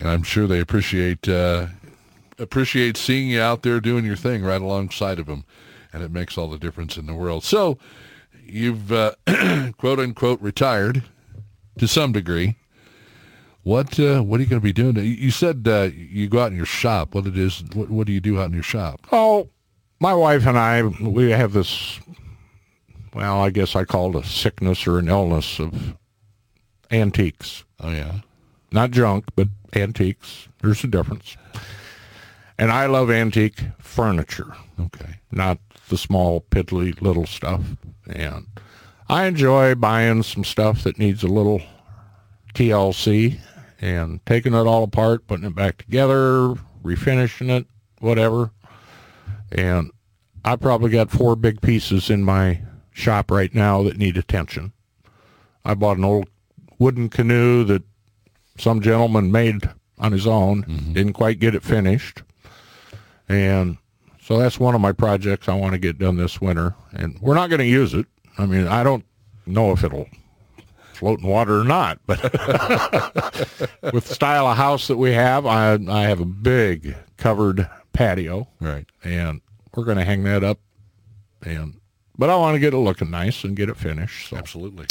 And I'm sure they appreciate uh, appreciate seeing you out there doing your thing right alongside of them, and it makes all the difference in the world. So you've uh, quote unquote retired to some degree. What uh, what are you going to be doing? You said uh, you go out in your shop. What it is? What, what do you do out in your shop? Oh, my wife and I we have this. Well, I guess I call it a sickness or an illness of antiques. Oh yeah, not junk, but antiques. There's a difference. And I love antique furniture. Okay, not the small piddly little stuff. And I enjoy buying some stuff that needs a little TLC and taking it all apart, putting it back together, refinishing it, whatever. And I probably got four big pieces in my shop right now that need attention. I bought an old wooden canoe that some gentleman made on his own, mm-hmm. didn't quite get it finished. And so that's one of my projects I want to get done this winter. And we're not going to use it. I mean, I don't know if it'll float in water or not. But with the style of house that we have, I I have a big covered patio, right? And we're going to hang that up, and but I want to get it looking nice and get it finished. So Absolutely.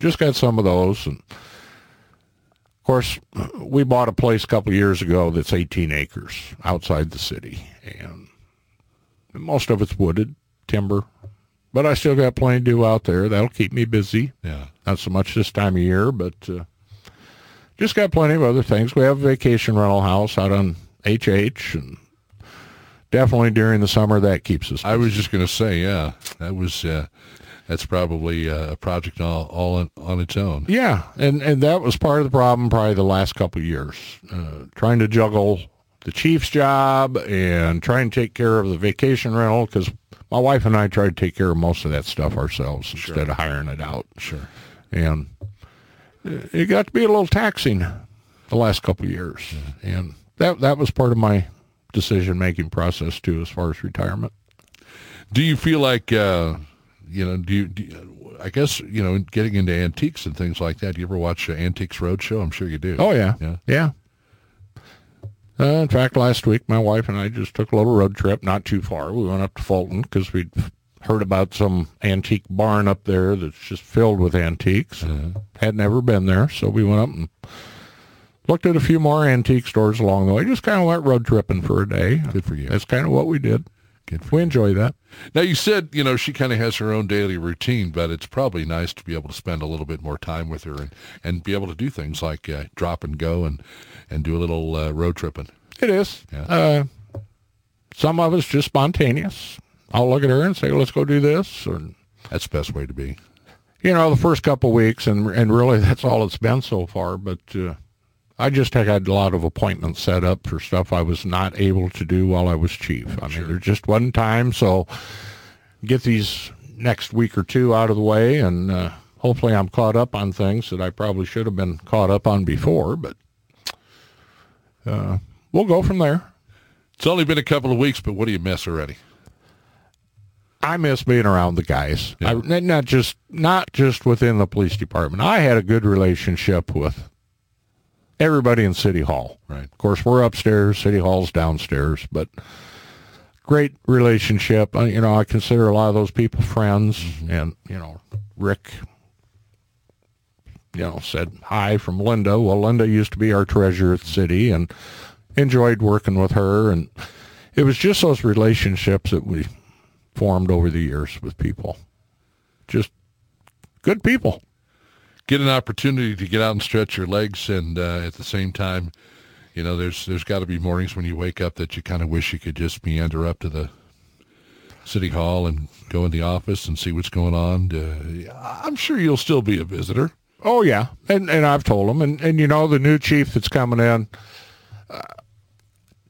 Just got some of those, and of course, we bought a place a couple years ago that's 18 acres outside the city, and most of it's wooded timber but I still got plenty to do out there. That'll keep me busy. Yeah. Not so much this time of year, but uh, just got plenty of other things. We have a vacation rental house out on HH, and definitely during the summer that keeps us. Busy. I was just going to say, yeah, that was uh, that's probably uh, a project all, all on, on, its own. Yeah, and and that was part of the problem probably the last couple of years, uh, trying to juggle the chief's job and trying to take care of the vacation rental because my wife and I try to take care of most of that stuff ourselves sure. instead of hiring it out. Sure. And it got to be a little taxing the last couple of years, yeah. and that that was part of my decision making process too, as far as retirement. Do you feel like uh, you know? Do you, do you, I guess you know, getting into antiques and things like that. Do you ever watch uh, Antiques Roadshow? I'm sure you do. Oh yeah, yeah, yeah. Uh, in fact, last week my wife and I just took a little road trip, not too far. We went up to Fulton because we'd heard about some antique barn up there that's just filled with antiques. Uh, had never been there, so we went up and looked at a few more antique stores along the way. Just kind of went road tripping for a day. Good for you. That's kind of what we did. we enjoy that. Now you said you know she kind of has her own daily routine, but it's probably nice to be able to spend a little bit more time with her and, and be able to do things like uh, drop and go and and do a little uh, road tripping. It is. Yeah. Uh, some of it's just spontaneous. I'll look at her and say, "Let's go do this." Or, that's the best way to be. You know, the first couple of weeks, and and really that's all it's been so far. But uh, I just had a lot of appointments set up for stuff I was not able to do while I was chief. I mean, there just wasn't time. So get these next week or two out of the way, and uh, hopefully I'm caught up on things that I probably should have been caught up on before. But uh, we'll go from there. It's only been a couple of weeks, but what do you miss already? I miss being around the guys. Yeah. I, not just not just within the police department. I had a good relationship with everybody in City Hall. Right. Of course, we're upstairs. City Hall's downstairs, but great relationship. You know, I consider a lot of those people friends, mm-hmm. and you know, Rick you know, said hi from Linda. Well, Linda used to be our treasurer at the city and enjoyed working with her. And it was just those relationships that we formed over the years with people. Just good people. Get an opportunity to get out and stretch your legs, and uh, at the same time, you know, there's there's got to be mornings when you wake up that you kind of wish you could just meander up to the city hall and go in the office and see what's going on. Uh, I'm sure you'll still be a visitor. Oh yeah, and and I've told him, and and you know the new chief that's coming in, uh,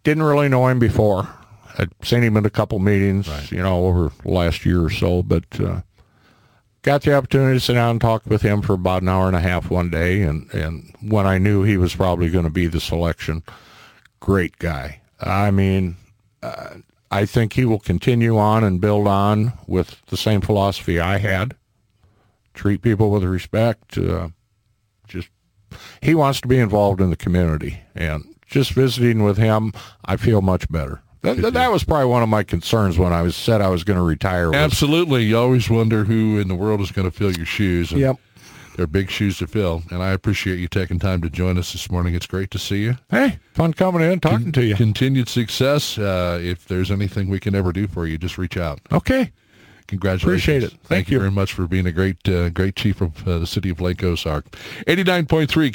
didn't really know him before. I'd seen him in a couple meetings, right. you know, over the last year or so, but uh, got the opportunity to sit down and talk with him for about an hour and a half one day, and and when I knew he was probably going to be the selection, great guy. I mean. Uh, I think he will continue on and build on with the same philosophy I had treat people with respect. Uh, just he wants to be involved in the community, and just visiting with him, I feel much better. That, that, was probably one of my concerns when I was said I was going to retire. Was, Absolutely, you always wonder who in the world is going to fill your shoes. yep, they're big shoes to fill, and I appreciate you taking time to join us this morning. It's great to see you. Hey, fun coming in, talking Con- to you. Continued success. Uh, if there's anything we can ever do for you, just reach out. Okay. Congratulations. Appreciate it. Thank, Thank you. very much for being a great, uh, great chief of uh, the city of Lake Ozark. 89.3